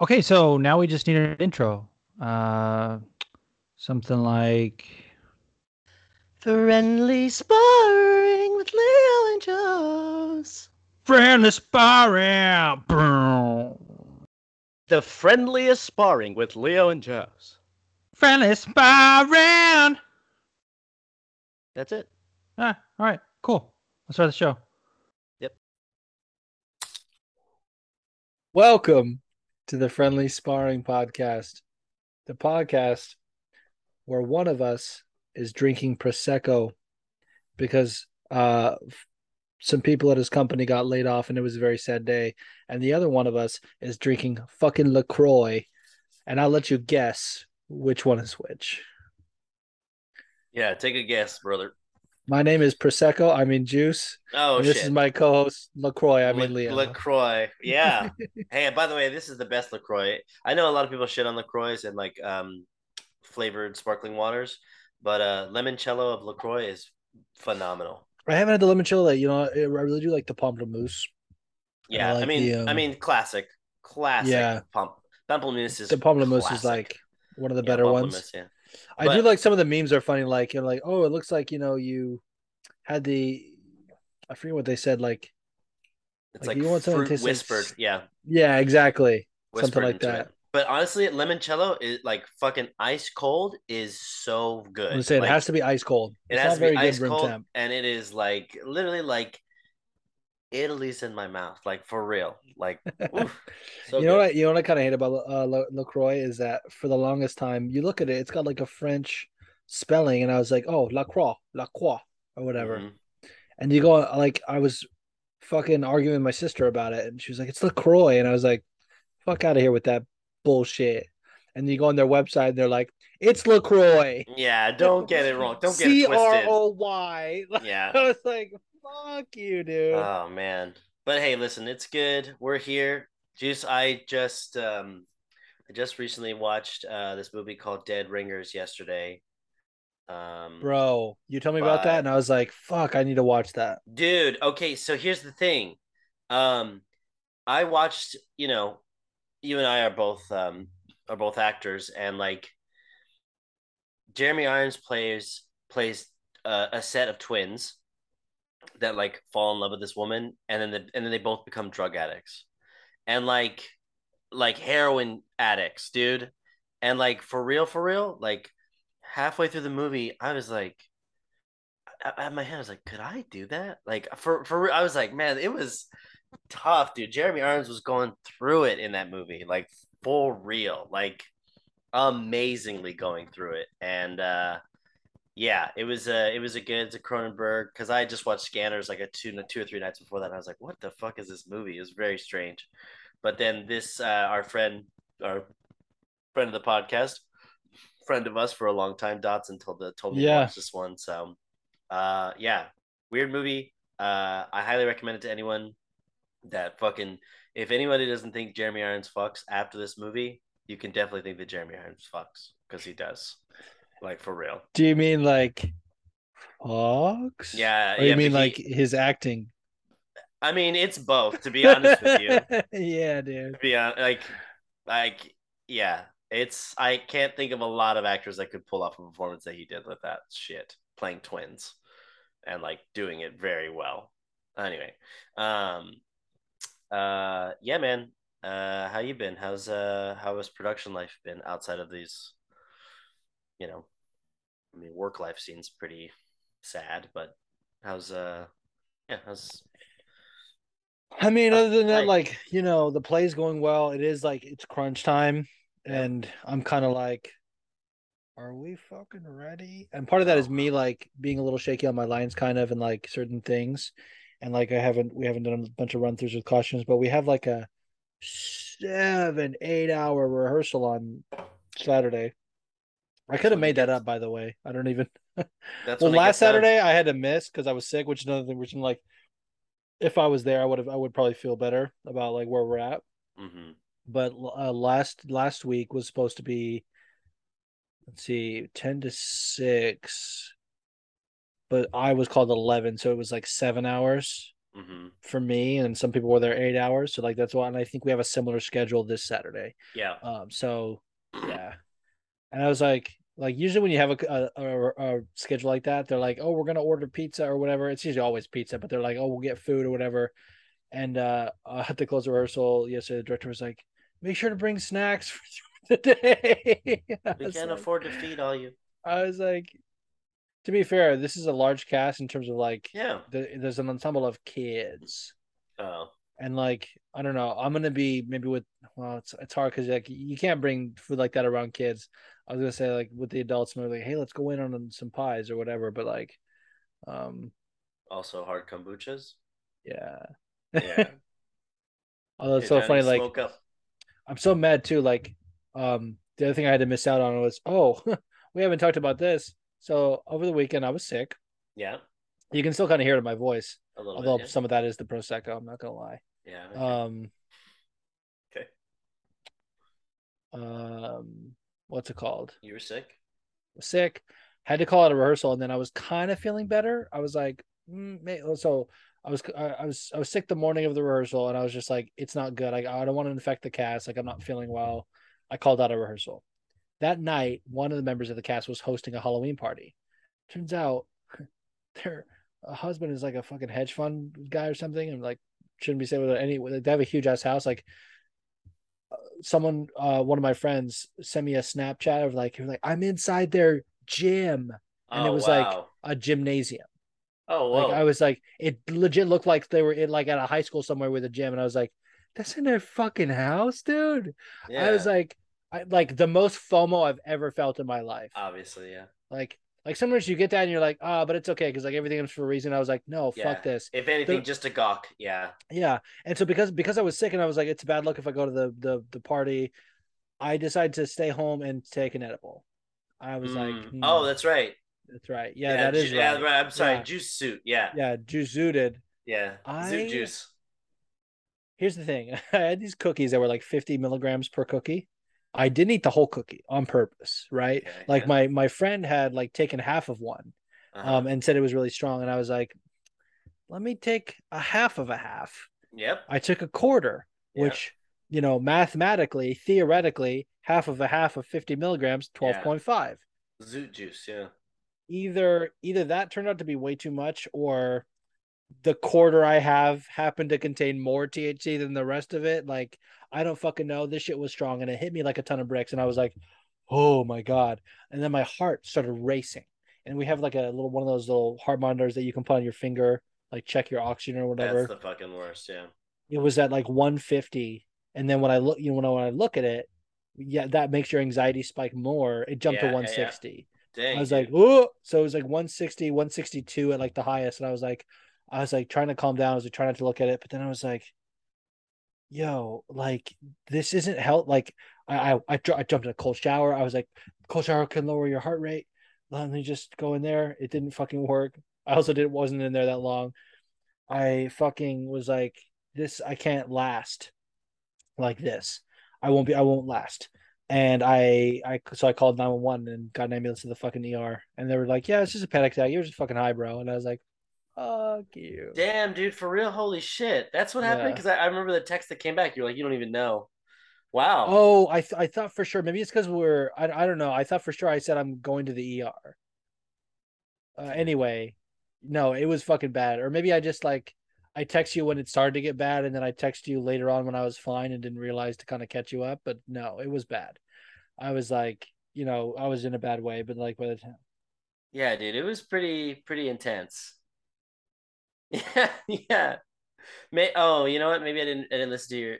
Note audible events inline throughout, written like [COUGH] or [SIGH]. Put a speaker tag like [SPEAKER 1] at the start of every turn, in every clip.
[SPEAKER 1] Okay, so now we just need an intro. Uh, something like
[SPEAKER 2] Friendly sparring with Leo and Juice.
[SPEAKER 1] friendly sparring. Boom.
[SPEAKER 2] The friendliest sparring with Leo and Juice.
[SPEAKER 1] Friendly sparring.
[SPEAKER 2] That's it.
[SPEAKER 1] Ah, all right, cool. Let's start the show. Yep.
[SPEAKER 3] Welcome to the Friendly Sparring Podcast, the podcast where one of us is drinking Prosecco because uh, some people at his company got laid off and it was a very sad day. And the other one of us is drinking fucking LaCroix. And I'll let you guess which one is which.
[SPEAKER 4] Yeah, take a guess, brother.
[SPEAKER 3] My name is Prosecco. I mean Juice.
[SPEAKER 4] Oh
[SPEAKER 3] this
[SPEAKER 4] shit.
[SPEAKER 3] is my co-host LaCroix. I mean
[SPEAKER 4] La-
[SPEAKER 3] Leo.
[SPEAKER 4] Lacroix. Yeah. [LAUGHS] hey, and by the way, this is the best Lacroix. I know a lot of people shit on Lacroix and like um flavored sparkling waters, but uh limoncello of Lacroix is phenomenal.
[SPEAKER 3] I haven't had the limoncello. That you know, I really do like the pamplemousse.
[SPEAKER 4] Yeah, I,
[SPEAKER 3] like
[SPEAKER 4] mean,
[SPEAKER 3] the,
[SPEAKER 4] I
[SPEAKER 3] um,
[SPEAKER 4] mean, classic, classic.
[SPEAKER 3] Yeah.
[SPEAKER 4] Pamplemousse is
[SPEAKER 3] The pamplemousse is like one of the
[SPEAKER 4] Yeah,
[SPEAKER 3] better ones.
[SPEAKER 4] Yeah.
[SPEAKER 3] I do like some of the memes are funny, like you know, like oh, it looks like you know you had the I forget what they said, like
[SPEAKER 4] It's
[SPEAKER 3] Like,
[SPEAKER 4] like,
[SPEAKER 3] you want something
[SPEAKER 4] fruit
[SPEAKER 3] like
[SPEAKER 4] whispered. yeah,
[SPEAKER 3] yeah, exactly,
[SPEAKER 4] whispered
[SPEAKER 3] something like that.
[SPEAKER 4] it. But honestly, limoncello is like fucking ice cold is so good.
[SPEAKER 3] I'm say it has to be ice cold.
[SPEAKER 4] It
[SPEAKER 3] It's
[SPEAKER 4] has to be ice cold,
[SPEAKER 3] temp.
[SPEAKER 4] and it is like literally like Italy's in my mouth, like for real. Like, [LAUGHS] oof, so
[SPEAKER 3] you know
[SPEAKER 4] good.
[SPEAKER 3] what? You know what I kind of hate about uh, La- Lacroix is that for the longest time, you look at it, it's got like a French spelling, and I was like, oh, Lacroix, Lacroix, or whatever.
[SPEAKER 4] Mhm.
[SPEAKER 3] And you go like I was fucking arguing with my sister about it, and she was like, "It's Lacroix," and I was like, "Fuck out of here with that bullshit." And you go on their website, and they're like, "It's Lacroix."
[SPEAKER 4] Yeah, don't get it wrong. Don't get
[SPEAKER 3] C
[SPEAKER 4] it
[SPEAKER 3] R. O Y. [LAUGHS]
[SPEAKER 4] Yeah.
[SPEAKER 3] I was like, "Fuck you, dude."
[SPEAKER 4] Oh man. But hey, listen, it's good. We're here. Juice, I just um I just recently watched uh this movie called Dead Ringers yesterday. Um
[SPEAKER 3] Bro, you told me about that, and I was like, "Fuck, I need to watch that."
[SPEAKER 4] Dude, okay, so here's the thing. Um I watched, you know, you and I are both um are both actors and like Jeremy Irons plays plays uh, a set of twins that like fall in love with this woman and then the, and then they both become drug addicts. And like like heroin addicts, dude. And like for real for real, like halfway through the movie, I was like I- I- my head, I was like, could I do that? Like for for I was like, man, it was tough, dude. Jeremy Irons was going through it in that movie, like for real, like amazingly going through it. And uh yeah, it was a it was a good it's a Cronenberg because I just watched Scanners like a two two or three nights before that. And I was like, what the fuck is this movie? It was very strange. But then this uh our friend our friend of the podcast, friend of us for a long time, Dotson told the told me
[SPEAKER 3] Yeah.
[SPEAKER 4] to watch this one. So uh yeah weird movie uh i highly recommend it to anyone that fucking if anybody doesn't think jeremy irons fucks after this movie you can definitely think that jeremy irons fucks because he does like for real
[SPEAKER 3] Do you mean like Fox?
[SPEAKER 4] yeah
[SPEAKER 3] Or
[SPEAKER 4] yeah
[SPEAKER 3] you mean
[SPEAKER 4] but he-
[SPEAKER 3] like his acting?
[SPEAKER 4] i mean it's both to be honest with you [LAUGHS]
[SPEAKER 3] yeah, dude.
[SPEAKER 4] to be honest, like like yeah it's i can't think of a lot of actors that could pull off a performance that he did with that shit playing twins and like doing it very well anyway um uh yeah man uh how you been how's uh how has production life been outside of these you know i mean work life seems pretty sad but how's uh yeah how's
[SPEAKER 3] I mean, other than that, like you know, the play's going well. It is like it's crunch time,
[SPEAKER 4] Yeah.
[SPEAKER 3] and I'm kind of like, are we fucking ready? And part of that is
[SPEAKER 4] Oh.
[SPEAKER 3] me like being a little shaky on my lines, kind of, and like certain things, and like I haven't we haven't done a bunch of run throughs with costumes, but we have like a seven eight hour rehearsal on Saturday. I could have made that up, by the way. I don't even. [LAUGHS]
[SPEAKER 4] that's
[SPEAKER 3] well, last. Saturday I had to miss because I was sick, which is another thing. Which I'm like, if I was there, I would have. I would probably feel better about like where we're at.
[SPEAKER 4] Mhm.
[SPEAKER 3] But uh, last last week was supposed to be, let's see, ten to six, but I was called eleven, so it was like seven hours.
[SPEAKER 4] hmm
[SPEAKER 3] for me, and some people were there eight hours. So like that's why, and I think we have a similar schedule this Saturday.
[SPEAKER 4] Yeah.
[SPEAKER 3] Um, so yeah, and I was like, like usually when you have a, a, a, a schedule like that, they're like, oh, we're gonna order pizza or whatever. It's usually always pizza, but they're like, oh, we'll get food or whatever. And uh, I had to close rehearsal yesterday. The director was like, make sure to bring snacks [LAUGHS] for the day.
[SPEAKER 4] We can't
[SPEAKER 3] like-
[SPEAKER 4] afford to feed all you.
[SPEAKER 3] I was like, to be fair, this is a large cast in terms of like,
[SPEAKER 4] Yeah.
[SPEAKER 3] the, there's an ensemble of kids
[SPEAKER 4] Oh.
[SPEAKER 3] and like I don't know, I'm gonna be maybe with well, it's it's hard because like you can't bring food like that around kids. I was gonna say like with the adults, maybe like hey, let's go in on some pies or whatever, but like, um,
[SPEAKER 4] Also hard kombuchas.
[SPEAKER 3] yeah.
[SPEAKER 4] Yeah. [LAUGHS]
[SPEAKER 3] Although it's so funny, like
[SPEAKER 4] up.
[SPEAKER 3] I'm so mad too. Like, um, the other thing I had to miss out on was oh, [LAUGHS] we haven't talked about this. So over the weekend I was sick.
[SPEAKER 4] Yeah.
[SPEAKER 3] You can still kind of hear it in my voice,
[SPEAKER 4] A little
[SPEAKER 3] although
[SPEAKER 4] bit. Yeah.
[SPEAKER 3] some of that is the prosecco. I'm not gonna lie.
[SPEAKER 4] yeah okay.
[SPEAKER 3] Um.
[SPEAKER 4] Okay.
[SPEAKER 3] Um. What's it called?
[SPEAKER 4] you were sick.
[SPEAKER 3] Was sick. Had to call it a rehearsal, and then I was kind of feeling better. I was like, mm, so I was I, was I was sick the morning of the rehearsal, and I was just like, it's not good. Like I don't want to infect the cast. Like I'm not feeling well. I called out a rehearsal. That night, one of the members of the cast was hosting a Halloween party. Turns out, [LAUGHS] their husband is like a fucking hedge fund guy or something, and like shouldn't be saying with any. They have a huge ass house. Like someone, uh, one of my friends sent me a Snapchat of like, he was like, I'm inside their gym, and it
[SPEAKER 4] Oh,
[SPEAKER 3] was like a gymnasium.
[SPEAKER 4] oh, whoa.
[SPEAKER 3] Like I was like, it legit looked like they were in like at a high school somewhere with a gym, and I was like, that's in their fucking house, dude.
[SPEAKER 4] yeah.
[SPEAKER 3] I was like, I like the most FOMO I've ever felt in my life.
[SPEAKER 4] obviously, yeah.
[SPEAKER 3] Like, like sometimes you get that and you're like, ah, but it's okay because like everything is for a reason. I was like, no,
[SPEAKER 4] Yeah.
[SPEAKER 3] fuck this.
[SPEAKER 4] If anything,
[SPEAKER 3] The-
[SPEAKER 4] just a gawk. Yeah.
[SPEAKER 3] Yeah, and so because because I was sick and I was like, it's bad luck if I go to the the the party. I decided to stay home and take an edible. I was like,
[SPEAKER 4] Mm.
[SPEAKER 3] hmm,
[SPEAKER 4] oh, that's right.
[SPEAKER 3] that's right. Yeah, that is
[SPEAKER 4] ju-
[SPEAKER 3] right.
[SPEAKER 4] yeah, I'm sorry.
[SPEAKER 3] Yeah.
[SPEAKER 4] Juice suit. Yeah.
[SPEAKER 3] Yeah, juice zooted.
[SPEAKER 4] Yeah.
[SPEAKER 3] I-
[SPEAKER 4] Zoot juice.
[SPEAKER 3] Here's the thing: [LAUGHS] I had these cookies that were like 50 milligrams per cookie. I didn't eat the whole cookie on purpose, right?
[SPEAKER 4] Okay,
[SPEAKER 3] like
[SPEAKER 4] yeah.
[SPEAKER 3] my my friend had like taken half of one,
[SPEAKER 4] Uh-huh.
[SPEAKER 3] um, and said it was really strong, and I was like, let me take a half of a half.
[SPEAKER 4] yep.
[SPEAKER 3] I took a quarter,
[SPEAKER 4] Yeah.
[SPEAKER 3] which you know mathematically, theoretically, half of a half of 50 milligrams, 12.5.
[SPEAKER 4] Zoot juice. Yeah.
[SPEAKER 3] Either either that turned out to be way too much, or the quarter I have happened to contain more THC than the rest of it. Like I don't fucking know. This shit was strong, and it hit me like a ton of bricks, and I was like, oh my god. And then my heart started racing. And we have like a little one of those little heart monitors that you can put on your finger, like check your oxygen or whatever.
[SPEAKER 4] That's the fucking worst. Yeah.
[SPEAKER 3] it was at like 150 and then when i look you know when I, when I look at it yeah that makes your anxiety spike more it jumped
[SPEAKER 4] Yeah,
[SPEAKER 3] to
[SPEAKER 4] yeah, yeah.
[SPEAKER 3] 160
[SPEAKER 4] Dang.
[SPEAKER 3] i was
[SPEAKER 4] dude.
[SPEAKER 3] like oh so it was like 160 162 at like the highest and i was like i was like trying to calm down i was like trying not to look at it but then i was like yo like this isn't help like i i, I, jumped in a cold shower. I was like cold shower can lower your heart rate. Let me just go in there. It didn't fucking work. I also didn't wasn't in there that long. I fucking was like this i can't last like this. I won't be i won't last. And i i so i called 911 and got an ambulance to the fucking er and they were like yeah it's just a panic attack. You're just fucking high bro. And i was like fuck you
[SPEAKER 4] Damn, dude, for real, holy shit. That's what happened?
[SPEAKER 3] Yeah.
[SPEAKER 4] Because I, I remember the text that came back. You're like, you don't even know. Wow.
[SPEAKER 3] oh i th- i thought for sure maybe it's because we're I, I don't know i thought for sure i said i'm going to the er uh, anyway no it was fucking bad or maybe i just like i text you when it started to get bad and then i text you later on when i was fine and didn't realize to kind of catch you up but no it was bad i was like you know i was in a bad way but like by the time
[SPEAKER 4] Yeah, dude, it was pretty pretty intense. Yeah, [LAUGHS] yeah. May oh, you know what? Maybe I didn't I didn't listen to your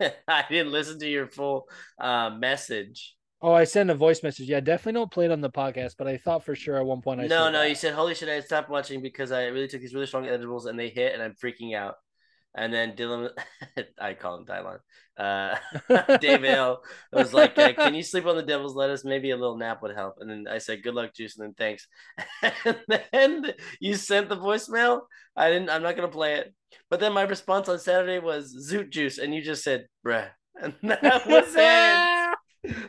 [SPEAKER 4] [LAUGHS] I didn't listen to your full uh message.
[SPEAKER 3] oh i sent a voice message yeah definitely don't play it on the podcast but i thought for sure at one point i
[SPEAKER 4] no, no,
[SPEAKER 3] that.
[SPEAKER 4] you said holy shit, I stopped watching because I really took these really strong edibles and they hit and I'm freaking out. And then Dylan [LAUGHS] I call him Dylan. Uh [LAUGHS] Dave [LAUGHS] Hill was like, uh, "Can you sleep on the devil's lettuce? Maybe a little nap would help." And then I said, "Good luck, Juice," and then thanks. And then you sent the voicemail. I didn't. I'm not gonna play it. But then my response on Saturday was Zoot Juice, and you just said, "Bruh," and that was it.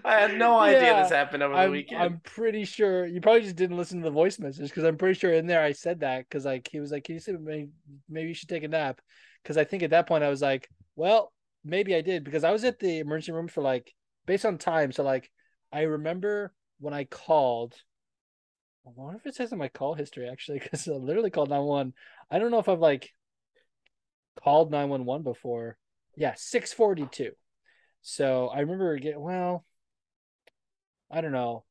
[SPEAKER 4] I had no idea
[SPEAKER 3] Yeah,
[SPEAKER 4] this happened over the
[SPEAKER 3] I'm,
[SPEAKER 4] weekend.
[SPEAKER 3] I'm pretty sure you probably just didn't listen to the voice message because I'm pretty sure in there I said that because like he was like, "Can you sleep? maybe, maybe you should take a nap?" Because I think at that point I was like, "Well, maybe I did," because I was at the emergency room for like based on time. So like I remember when I called. I wonder if it says in my call history actually because I literally called 911. I don't know if I've like called 911 before. Yeah, 642. So I remember getting well. I don't know.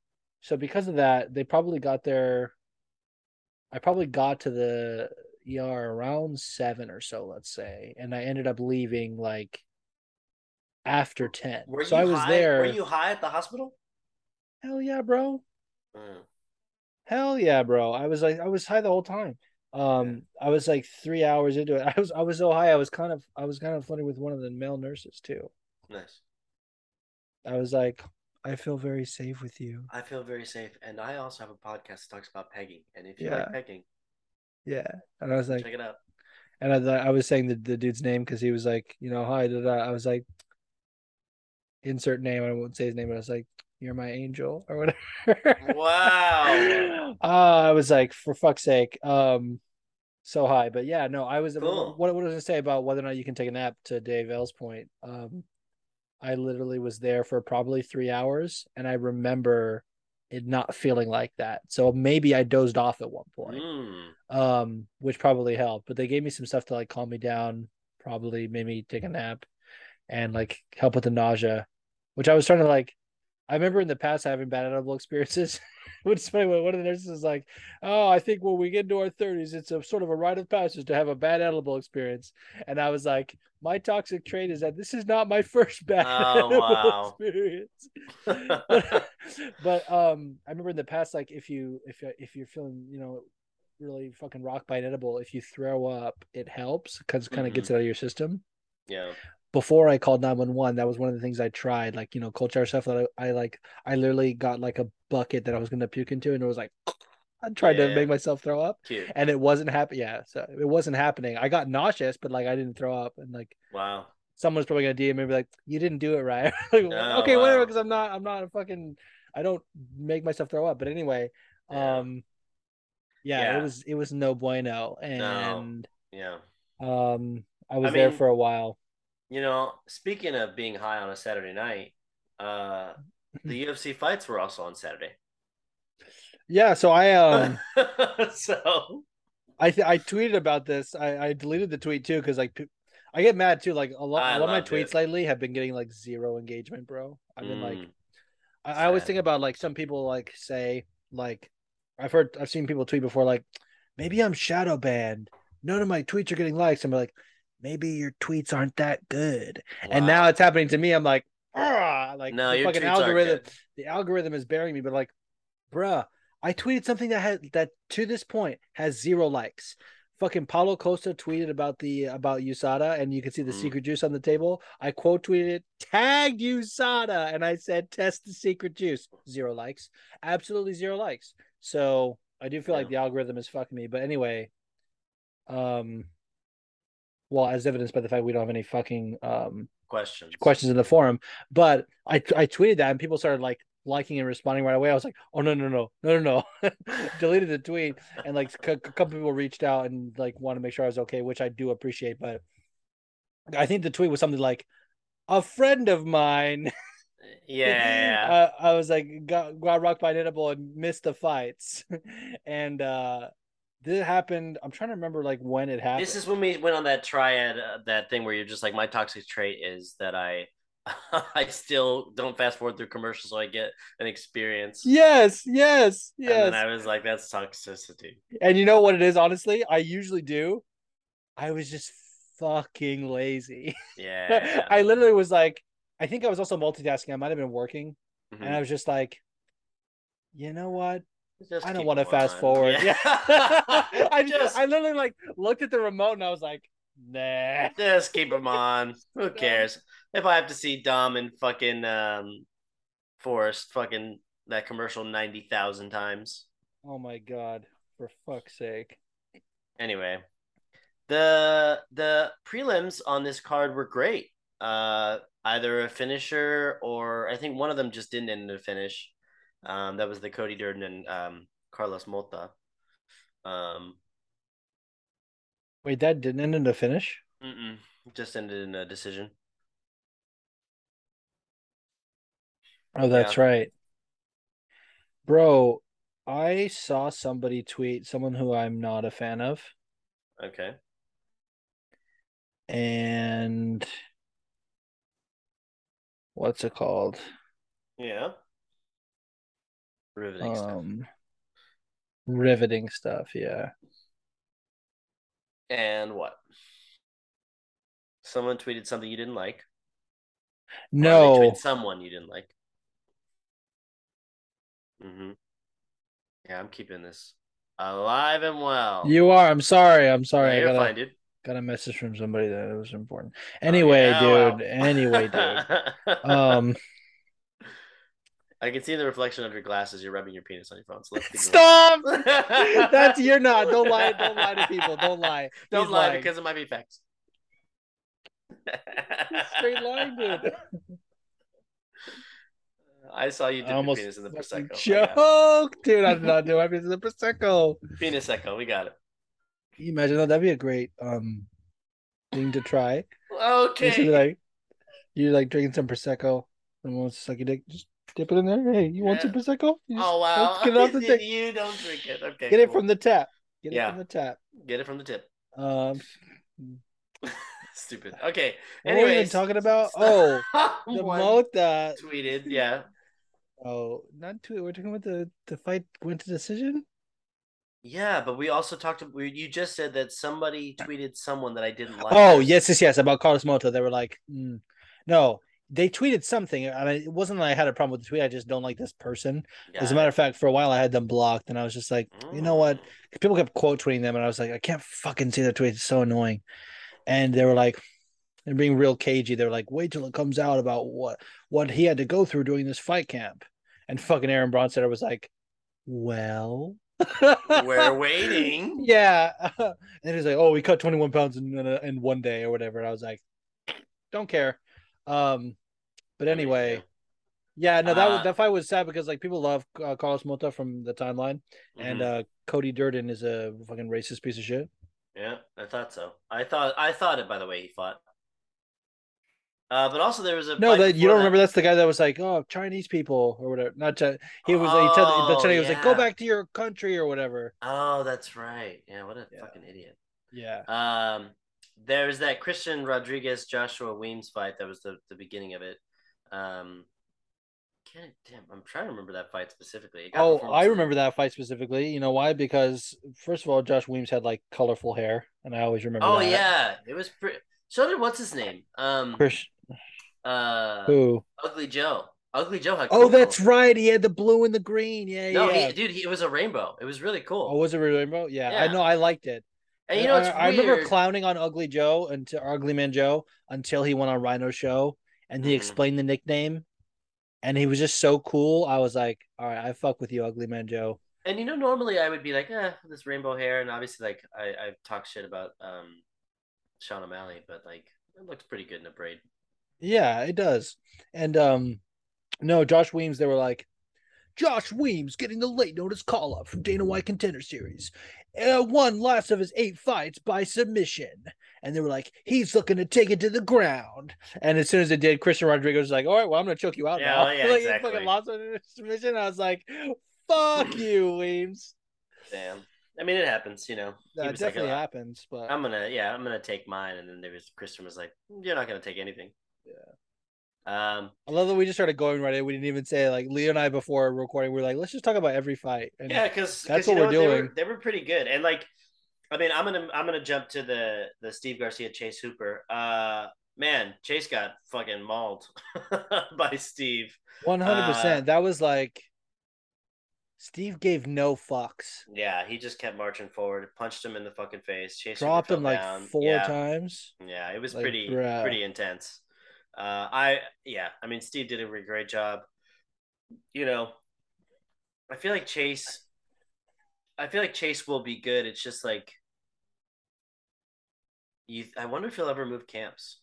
[SPEAKER 3] So because of that, they probably got there. I probably got to the ER around seven or so, let's say, and I ended up leaving like after ten.
[SPEAKER 4] were
[SPEAKER 3] so
[SPEAKER 4] you
[SPEAKER 3] I was
[SPEAKER 4] high?
[SPEAKER 3] there.
[SPEAKER 4] Were you high at the hospital?
[SPEAKER 3] Hell yeah, bro.
[SPEAKER 4] Mm.
[SPEAKER 3] Hell yeah, bro. I was like, I was high the whole time. Um, I was like three hours into it. [LAUGHS] I was, I was so high. I was kind of, I was kind of flirting with one of the male nurses too.
[SPEAKER 4] Nice.
[SPEAKER 3] I was like, I feel very safe with you.
[SPEAKER 4] I feel very safe, and I also have a podcast that talks about pegging. And if you
[SPEAKER 3] Yeah.
[SPEAKER 4] like pegging,
[SPEAKER 3] Yeah, and I was like,
[SPEAKER 4] check it out.
[SPEAKER 3] And I, I was saying the, the dude's name because he was like, you know, hi. Da, da. I was like, insert name. I won't say his name, but I was like, you're my angel or whatever.
[SPEAKER 4] Wow.
[SPEAKER 3] uh, [LAUGHS] I was like, for fuck's sake. Um, so high. But yeah, no, I was.
[SPEAKER 4] Cool.
[SPEAKER 3] What, what was I say about whether or not you can take a nap? To Dave L's point, um, I literally was there for probably three hours, and I remember it not feeling like that. So maybe I dozed off at one point
[SPEAKER 4] Mm.
[SPEAKER 3] um, which probably helped. But they gave me some stuff to like calm me down, probably made me take a nap, and like help with the nausea, which I was trying to like. I remember in the past having bad edible experiences, which is funny. When one of the nurses was like, "Oh, I think when we get into our thirties, it's a sort of a rite of passage to have a bad edible experience," and I was like. My toxic trait is that this is not my [LAUGHS] first bad
[SPEAKER 4] Oh,
[SPEAKER 3] edible
[SPEAKER 4] wow.
[SPEAKER 3] experience. [LAUGHS] but, but um i remember in the past like if you if you- if you're feeling you know really fucking rock bite edible if you throw up it helps because it kind of
[SPEAKER 4] Mhm.
[SPEAKER 3] gets it out of your system
[SPEAKER 4] yeah.
[SPEAKER 3] Before i called 911 that was one of the things i tried like you know cold shower stuff that I, I like i literally got like a bucket that i was going to puke into and it was like [LAUGHS] i tried to make myself throw up
[SPEAKER 4] Cute.
[SPEAKER 3] and it wasn't happening yeah so it wasn't happening i got nauseous but like i didn't throw up and like
[SPEAKER 4] Wow.
[SPEAKER 3] someone's probably gonna DM me and be like, "You didn't do it right." [LAUGHS] like,
[SPEAKER 4] Oh,
[SPEAKER 3] okay, whatever, because I'm not, I'm not a fucking, I don't make myself throw up. But anyway,
[SPEAKER 4] Yeah.
[SPEAKER 3] um, yeah,
[SPEAKER 4] Yeah.
[SPEAKER 3] it was, it was no bueno, and
[SPEAKER 4] Yeah.
[SPEAKER 3] um, I was
[SPEAKER 4] I
[SPEAKER 3] there for a while.
[SPEAKER 4] You know, speaking of being high on a Saturday night, uh, the [LAUGHS] UFC fights were also on Saturday.
[SPEAKER 3] Yeah, so I, um, [LAUGHS]
[SPEAKER 4] so
[SPEAKER 3] I, th- I tweeted about this. I, I deleted the tweet too because like, I get mad too. Like a lot, a lot of my tweets
[SPEAKER 4] it.
[SPEAKER 3] lately have been getting like zero engagement, bro. I've been like,
[SPEAKER 4] mm,
[SPEAKER 3] I, I always think about like some people like say like I've heard I've seen people tweet before like maybe I'm shadow banned. None of my tweets are getting likes. I'm like maybe your tweets aren't that good. And now it's happening to me. I'm like ah like
[SPEAKER 4] no,
[SPEAKER 3] the fucking algorithm the algorithm is bearing me. But like, bruh, I tweeted something that had that to this point has zero likes. Fucking Paulo Costa tweeted about the about USADA, and you can see the
[SPEAKER 4] Mm.
[SPEAKER 3] secret juice on the table. I quote tweeted it, tagged USADA, and I said, "Test the secret juice." Zero likes, absolutely zero likes. So I do feel like the algorithm is fucking me. But anyway, um, well, as evidenced by the fact we don't have any fucking um
[SPEAKER 4] Questions.
[SPEAKER 3] questions in the forum. But I I tweeted that and people started like liking and responding right away. I was like, oh no no no no no no, [LAUGHS] deleted the tweet and like a couple people reached out and like wanted to make sure I was okay, which I do appreciate. But I think the tweet was something like, a friend of mine. [LAUGHS]
[SPEAKER 4] Yeah.
[SPEAKER 3] uh, I was like got got rocked by an edible and missed the fights, [LAUGHS] and uh this happened. I'm trying to remember like when it happened.
[SPEAKER 4] This is when we went on that triad, uh, that thing where you're just like, my toxic trait is that I, [LAUGHS] I still don't fast forward through commercials, so I get an experience.
[SPEAKER 3] yes, yes, yes.
[SPEAKER 4] And then I was like, that's toxicity.
[SPEAKER 3] And you know what it is, honestly? I usually do. I was just fucking lazy. [LAUGHS]
[SPEAKER 4] Yeah.
[SPEAKER 3] I literally was like, I think I was also multitasking. I might have been working.
[SPEAKER 4] Mhm.
[SPEAKER 3] And I was just like, you know what?
[SPEAKER 4] Just
[SPEAKER 3] I don't want to fast forward. Yeah. [LAUGHS] I just,
[SPEAKER 4] just,
[SPEAKER 3] I literally like looked at the remote and I was like, nah. [LAUGHS]
[SPEAKER 4] just keep them on. Who cares? If I have to see Dom and fucking um, Forrest fucking that commercial 90,000 times.
[SPEAKER 3] Oh my god. For fuck's sake.
[SPEAKER 4] Anyway, the the prelims on this card were great. Uh, either a finisher or I think one of them just didn't end in a finish. Um, that was the Cody Durden and um, Carlos Mota. Um,
[SPEAKER 3] Wait, that didn't end in a finish.
[SPEAKER 4] mm-mm, just ended in a decision.
[SPEAKER 3] Oh, that's right. Bro, I saw somebody tweet someone who I'm not a fan of,
[SPEAKER 4] Okay.
[SPEAKER 3] and what's it called?
[SPEAKER 4] Yeah. Riveting stuff.
[SPEAKER 3] Um, riveting stuff. Yeah.
[SPEAKER 4] And what? Someone tweeted something you didn't like.
[SPEAKER 3] No,
[SPEAKER 4] tweeted someone you didn't like. Mm-hmm. Yeah, I'm keeping this alive and well.
[SPEAKER 3] you are. I'm sorry. I'm sorry. I
[SPEAKER 4] you're
[SPEAKER 3] got
[SPEAKER 4] fine,
[SPEAKER 3] a
[SPEAKER 4] dude.
[SPEAKER 3] got a message from somebody that was important. Anyway,
[SPEAKER 4] Oh, yeah,
[SPEAKER 3] dude. Anyway, dude. [LAUGHS] Um,
[SPEAKER 4] I can see in the reflection of your glasses. You're rubbing your penis on your phone. So let's
[SPEAKER 3] stop. [LAUGHS] That's you're not. Don't lie. Don't lie to people. Don't lie.
[SPEAKER 4] Don't
[SPEAKER 3] He's
[SPEAKER 4] lie
[SPEAKER 3] lying.
[SPEAKER 4] because it might be facts.
[SPEAKER 3] straight lying, dude.
[SPEAKER 4] I saw you dip
[SPEAKER 3] I
[SPEAKER 4] your penis in the prosecco. I
[SPEAKER 3] joke, dude. I did not do. I mean, the prosecco.
[SPEAKER 4] Penis echo. We got it.
[SPEAKER 3] Can you imagine that? That'd be a great um thing to try. Just to be
[SPEAKER 4] Okay.
[SPEAKER 3] like you're like drinking some prosecco. Someone wants to suck your dick. Just dip it in there. Hey, you want some
[SPEAKER 4] Yeah.
[SPEAKER 3] prosecco? You just-
[SPEAKER 4] Oh wow.
[SPEAKER 3] get it off the [LAUGHS] thing.
[SPEAKER 4] you don't drink it. Okay.
[SPEAKER 3] Get it from the tap. Get
[SPEAKER 4] Yeah.
[SPEAKER 3] it from the tap.
[SPEAKER 4] Get it from the tip.
[SPEAKER 3] Um, [LAUGHS]
[SPEAKER 4] Stupid. Okay.
[SPEAKER 3] Anyway, were we even talking about? [LAUGHS] Oh, the Mota.
[SPEAKER 4] tweeted. Yeah.
[SPEAKER 3] Oh, not tweet. We're talking about the the fight went to decision.
[SPEAKER 4] Yeah, but we also talked. We, you just said that somebody tweeted someone that I didn't like.
[SPEAKER 3] Oh yes, yes, yes. About Carlos Mota, they were like, mm. no, they tweeted something. I mean, it wasn't that I had a problem with the tweet. I just don't like this person. As a matter of fact, for a while I had them blocked, and I was just like, you know what?
[SPEAKER 4] Mm.
[SPEAKER 3] People kept quote tweeting them, and I was like, I can't fucking see their tweets. It's so annoying. And they were like, they're being real cagey. They're like, wait till it comes out about what what he had to go through during this fight camp. And fucking Aaron Bronsteter was like, well, [LAUGHS]
[SPEAKER 4] We're waiting.
[SPEAKER 3] yeah. [LAUGHS] and he's like, oh, we cut 21 pounds in, in, in one day or whatever. And I was like, don't care. Um, but anyway, yeah, no, that
[SPEAKER 4] Uh,
[SPEAKER 3] that fight was sad because like people love uh, Carlos Mota from the timeline, and
[SPEAKER 4] Mhm.
[SPEAKER 3] uh Cody Durden is a fucking racist piece of shit.
[SPEAKER 4] yeah, I thought so. I thought I thought it by the way he fought. Uh, but also there was a
[SPEAKER 3] No, that you don't remember. That's the guy that was like, oh, Chinese people or whatever. Not Chi- he was. he told the
[SPEAKER 4] Oh,
[SPEAKER 3] Chinese was like, go back to your country or whatever.
[SPEAKER 4] Oh, that's right. Yeah, what a
[SPEAKER 3] Yeah.
[SPEAKER 4] fucking idiot.
[SPEAKER 3] Yeah.
[SPEAKER 4] Um, there was that Christian Rodriguez Joshua Weems fight that was the, the beginning of it. Um, can't damn, I'm trying to remember that fight specifically.
[SPEAKER 3] Oh, I remember that fight specifically. You know why? Because first of all, Josh Weems had like colorful hair, and I always remember.
[SPEAKER 4] Oh
[SPEAKER 3] that.
[SPEAKER 4] yeah, it was pretty. So did what's his name? Um,
[SPEAKER 3] Chris,
[SPEAKER 4] uh,
[SPEAKER 3] who?
[SPEAKER 4] Ugly Joe. Ugly Joe had.
[SPEAKER 3] Oh, that's right. He had the blue and the green. Yeah,
[SPEAKER 4] No,
[SPEAKER 3] yeah.
[SPEAKER 4] he, dude, he, it was a rainbow. It was really cool.
[SPEAKER 3] Oh, was it rainbow? Yeah, I know. I liked it.
[SPEAKER 4] and you know, it's
[SPEAKER 3] I, I remember clowning on Ugly Joe until Ugly Man Joe until he went on Rhino Show and he
[SPEAKER 4] Mhm.
[SPEAKER 3] explained the nickname, and he was just so cool. I was like, all right, I fuck with you, Ugly Man Joe.
[SPEAKER 4] And you know, normally I would be like, eh, this rainbow hair, and obviously, like I I've talked shit about um, Sean O'Malley, but like it looks pretty good in a braid.
[SPEAKER 3] Yeah, it does. And um, no, Josh Weems. They were like, Josh Weems getting the late notice call up from Dana White Contender Series. Uh, won last of his eight fights by submission. And they were like, he's looking to take it to the ground. And as soon as it did, Christian Rodriguez was like, all right, well, I'm going to choke you out
[SPEAKER 4] Yeah,
[SPEAKER 3] now.
[SPEAKER 4] yeah, [LAUGHS]
[SPEAKER 3] like,
[SPEAKER 4] exactly.
[SPEAKER 3] fucking lost on submission. I was like, fuck you, Weems.
[SPEAKER 4] Damn. I mean, it happens, you know.
[SPEAKER 3] That
[SPEAKER 4] was like,
[SPEAKER 3] definitely
[SPEAKER 4] "Oh,
[SPEAKER 3] happens. But
[SPEAKER 4] I'm gonna, yeah, I'm gonna take mine, and then there was Christian was like, you're not gonna take anything. Yeah. Um.
[SPEAKER 3] I love that we just started going right in. We didn't even say, like, Leo and I before recording, We are like, let's just talk about every fight. And
[SPEAKER 4] Yeah, because
[SPEAKER 3] that's what we're
[SPEAKER 4] They were,
[SPEAKER 3] doing.
[SPEAKER 4] they were pretty good, and like, I mean, I'm gonna I'm gonna jump to the the Steve Garcia Chase Hooper. Uh, man, Chase got fucking mauled [LAUGHS] by Steve.
[SPEAKER 3] One hundred
[SPEAKER 4] Uh,
[SPEAKER 3] percent. That was like Steve gave no fucks.
[SPEAKER 4] Yeah, he just kept marching forward, punched him in the fucking face. Chase Hooper
[SPEAKER 3] Dropped
[SPEAKER 4] fell
[SPEAKER 3] him like
[SPEAKER 4] down.
[SPEAKER 3] four
[SPEAKER 4] yeah.
[SPEAKER 3] times.
[SPEAKER 4] Yeah, it was
[SPEAKER 3] Like,
[SPEAKER 4] pretty
[SPEAKER 3] bruh.
[SPEAKER 4] pretty intense. Uh, I yeah, I mean Steve did a really great job. You know, I feel like Chase. I feel like Chase will be good. It's just like you. I wonder if he'll ever move camps.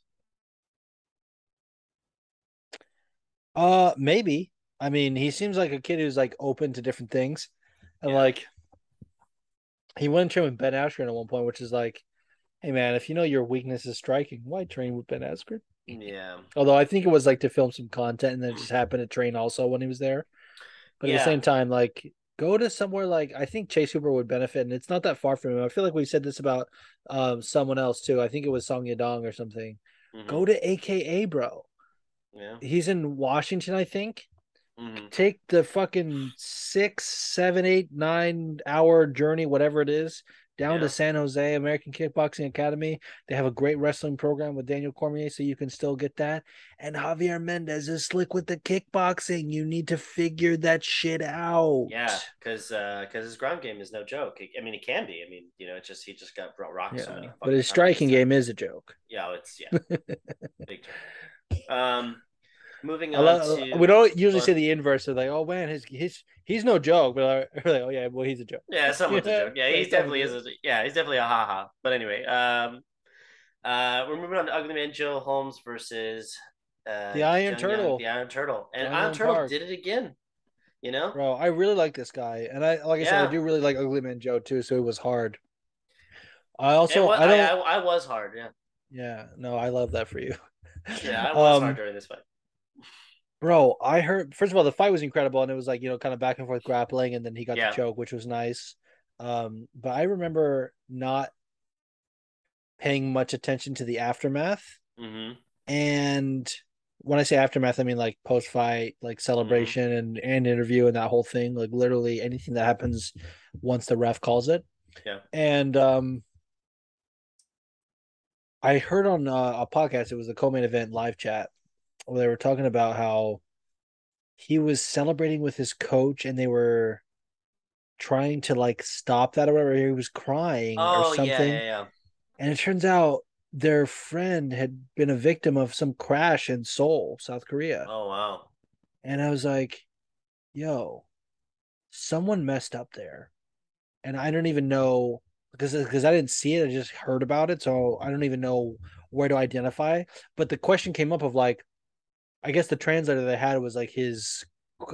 [SPEAKER 3] Uh, maybe. I mean, he seems like a kid who's like open to different things, and
[SPEAKER 4] Yeah.
[SPEAKER 3] like he went and trained with Ben Askren at one point, which is like, hey man, if you know your weakness is striking, why train with Ben Askren?
[SPEAKER 4] Yeah.
[SPEAKER 3] Although I think it was like to film some content, and then just happened to train also when he was there. But at
[SPEAKER 4] Yeah.
[SPEAKER 3] the same time, like go to somewhere like I think Chase Hooper would benefit, and it's not that far from him. I feel like we said this about um someone else too. I think it was Song Yadong or something.
[SPEAKER 4] Mhm.
[SPEAKER 3] Go to AKA, bro.
[SPEAKER 4] Yeah.
[SPEAKER 3] He's in Washington, I think.
[SPEAKER 4] Mhm.
[SPEAKER 3] Take the fucking six, seven, eight, nine hour journey, whatever it is, down
[SPEAKER 4] Yeah.
[SPEAKER 3] to San Jose American Kickboxing Academy. They have a great wrestling program with Daniel Cormier, so you can still get that. And Javier Mendez is slick with the kickboxing. You need to figure that shit out.
[SPEAKER 4] Yeah, because because his ground game is no joke. I mean, it can be. I mean, you know, it's just he just got ro- rocked so many.
[SPEAKER 3] But his
[SPEAKER 4] times.
[SPEAKER 3] striking game is a joke.
[SPEAKER 4] Yeah, it's yeah, [LAUGHS] big time. Um, moving on
[SPEAKER 3] love-
[SPEAKER 4] to
[SPEAKER 3] we don't usually
[SPEAKER 4] fun-
[SPEAKER 3] say the inverse of like, oh man, his he's he's no joke, but [LAUGHS] we're like, oh yeah, well he's a joke.
[SPEAKER 4] Yeah, someone's
[SPEAKER 3] Yeah,
[SPEAKER 4] a joke. [LAUGHS] Yeah,
[SPEAKER 3] yeah,
[SPEAKER 4] he definitely is. A, yeah, he's definitely a haha. But anyway, um, uh, we're moving on to Ugly Man Joe Holmes versus uh,
[SPEAKER 3] The Iron
[SPEAKER 4] Young,
[SPEAKER 3] Turtle.
[SPEAKER 4] the Iron Turtle, and
[SPEAKER 3] Daniel
[SPEAKER 4] Iron Turtle
[SPEAKER 3] Park.
[SPEAKER 4] did it again. You know,
[SPEAKER 3] Bro, I really like this guy, and I like I said, I do really like Ugly Man Joe too. So it was hard. I also
[SPEAKER 4] wa-
[SPEAKER 3] I don't.
[SPEAKER 4] I, I, was hard. Yeah,
[SPEAKER 3] yeah, no, I love that for you.
[SPEAKER 4] yeah, I [LAUGHS] was
[SPEAKER 3] Um,
[SPEAKER 4] hard during this fight.
[SPEAKER 3] Bro, I heard first of all the fight was incredible, and it was like you know kind of back and forth grappling, and then he got
[SPEAKER 4] Yeah.
[SPEAKER 3] the choke, which was nice. Um, but I remember not paying much attention to the aftermath,
[SPEAKER 4] hmm
[SPEAKER 3] and when I say aftermath, I mean like post fight, like celebration and and interview and that whole thing, like literally anything that happens once the ref calls it.
[SPEAKER 4] Yeah.
[SPEAKER 3] And um, I heard on uh, a podcast, it was the co-main event live chat, they were talking about how he was celebrating with his coach, and they were trying to like stop that or whatever. He was crying or
[SPEAKER 4] Oh
[SPEAKER 3] something,
[SPEAKER 4] yeah, yeah, yeah.
[SPEAKER 3] and it turns out their friend had been a victim of some crash in Seoul, South Korea.
[SPEAKER 4] Oh wow.
[SPEAKER 3] And I was like, yo, someone messed up there. And I don't even know because because I didn't see it, I just heard about it. So I don't even know where to identify. But the question came up of like, I guess the translator they had was like his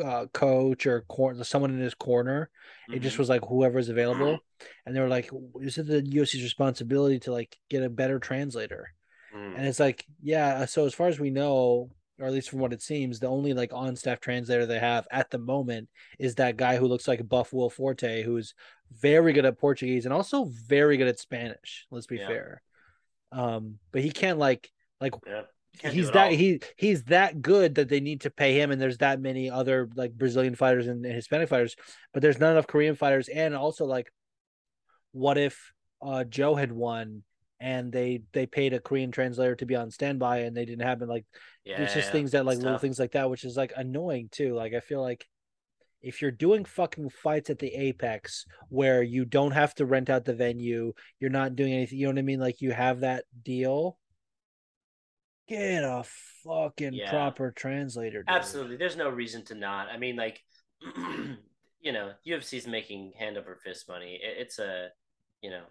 [SPEAKER 3] uh, coach or cor- someone in his corner. It just
[SPEAKER 4] Mhm.
[SPEAKER 3] was like whoever's available. [CLEARS THROAT] And they were like, is it the UFC's responsibility to like get a better translator?
[SPEAKER 4] Mhm.
[SPEAKER 3] And it's like, yeah. So as far as we know, or at least from what it seems, the only like on staff translator they have at the moment is that guy who looks like Buff Will Forte, who's very good at Portuguese and also very good at Spanish. Let's be
[SPEAKER 4] Yeah.
[SPEAKER 3] fair. Um, but he can't like like
[SPEAKER 4] Yeah. Can't
[SPEAKER 3] he's that
[SPEAKER 4] all.
[SPEAKER 3] he he's that good that they need to pay him and there's that many other like Brazilian fighters and, and Hispanic fighters, but there's not enough Korean fighters and also like what if uh Joe had won and they they paid a Korean translator to be on standby and they didn't happen like
[SPEAKER 4] yeah,
[SPEAKER 3] there's just
[SPEAKER 4] yeah,
[SPEAKER 3] things that like little
[SPEAKER 4] tough.
[SPEAKER 3] things like that which is like annoying too like I feel like if you're doing fucking fights at the apex where you don't have to rent out the venue you're not doing anything you know what I mean like you have that deal get a fucking
[SPEAKER 4] Yeah.
[SPEAKER 3] proper translator dude.
[SPEAKER 4] Absolutely. There's no reason to not. I mean, like, [CLEARS THROAT] you know, UFC's making hand over fist money. It, it's a, you know,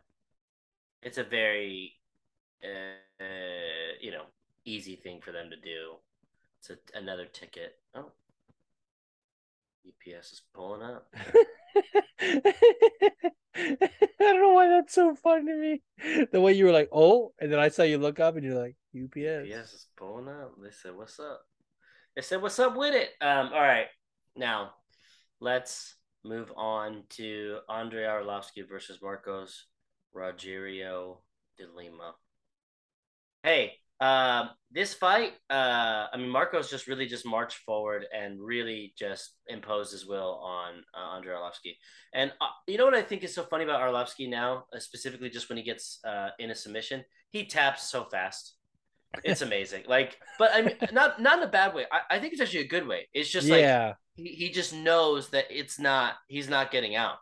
[SPEAKER 4] it's a very, uh, uh, you know, easy thing for them to do. It's a, another ticket. Oh, UPS is pulling up. [LAUGHS]
[SPEAKER 3] I don't know why that's so funny to me. The way you were like, "Oh," and then I saw you look up and you're like, "UPS."
[SPEAKER 4] UPS is pulling up. They said, "What's up?" They said, "What's up with it?" Um. All right. Now, let's move on to Andre Arlovski versus Marcos Rogerio de Lima. Hey, um, this fight, uh, I mean, Marcos just really just marched forward and really just imposed his will on uh, Andre Arlovski. And uh, you know what I think is so funny about Arlovski now, uh, specifically just when he gets uh, in a submission, he taps so fast. It's [LAUGHS] amazing. Like, but I mean, not not in a bad way. I, I think it's actually a good way. It's just like
[SPEAKER 3] yeah,
[SPEAKER 4] he, he just knows that it's not he's not getting out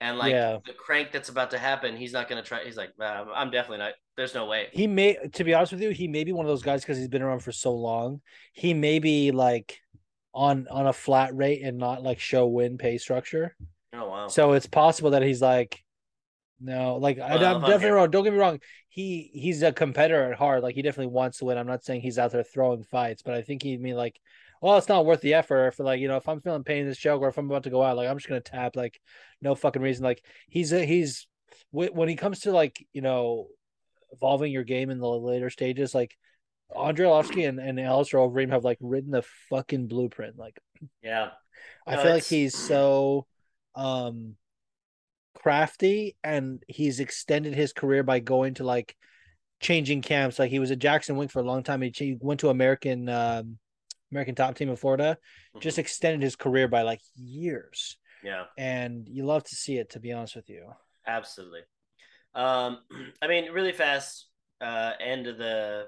[SPEAKER 4] and like
[SPEAKER 3] Yeah.
[SPEAKER 4] the crank that's about to happen he's not going to try he's like "Nah, i'm definitely not there's no way
[SPEAKER 3] he may. To be honest with you, he may be one of those guys because he's been around for so long. He may be like on on a flat rate and not like show win pay structure.
[SPEAKER 4] oh wow
[SPEAKER 3] So it's possible that he's like, no, like I, i'm
[SPEAKER 4] if
[SPEAKER 3] definitely wrong. Don't get me wrong. He he's a competitor at heart. Like he definitely wants to win. I'm not saying he's out there throwing fights, but I think he'd mean like well, it's not worth the effort. For like, you know, if I'm feeling pain in this choke or if I'm about to go out, like I'm just gonna tap. Like, no fucking reason. Like he's a, he's when he comes to like you know evolving your game in the later stages, like Andre Arlovski and, and Alistair Overeem have like written the fucking blueprint. Like,
[SPEAKER 4] Yeah.
[SPEAKER 3] I
[SPEAKER 4] No,
[SPEAKER 3] feel like he's so um crafty and he's extended his career by going to like changing camps. Like he was at Jackson Wink for a long time. He, went to American um American top team in Florida. Just
[SPEAKER 4] Mhm.
[SPEAKER 3] extended his career by like years.
[SPEAKER 4] yeah.
[SPEAKER 3] And you love to see it to be honest with you.
[SPEAKER 4] Absolutely. Um, [CLEARS THROAT] I mean, really fast uh, end of the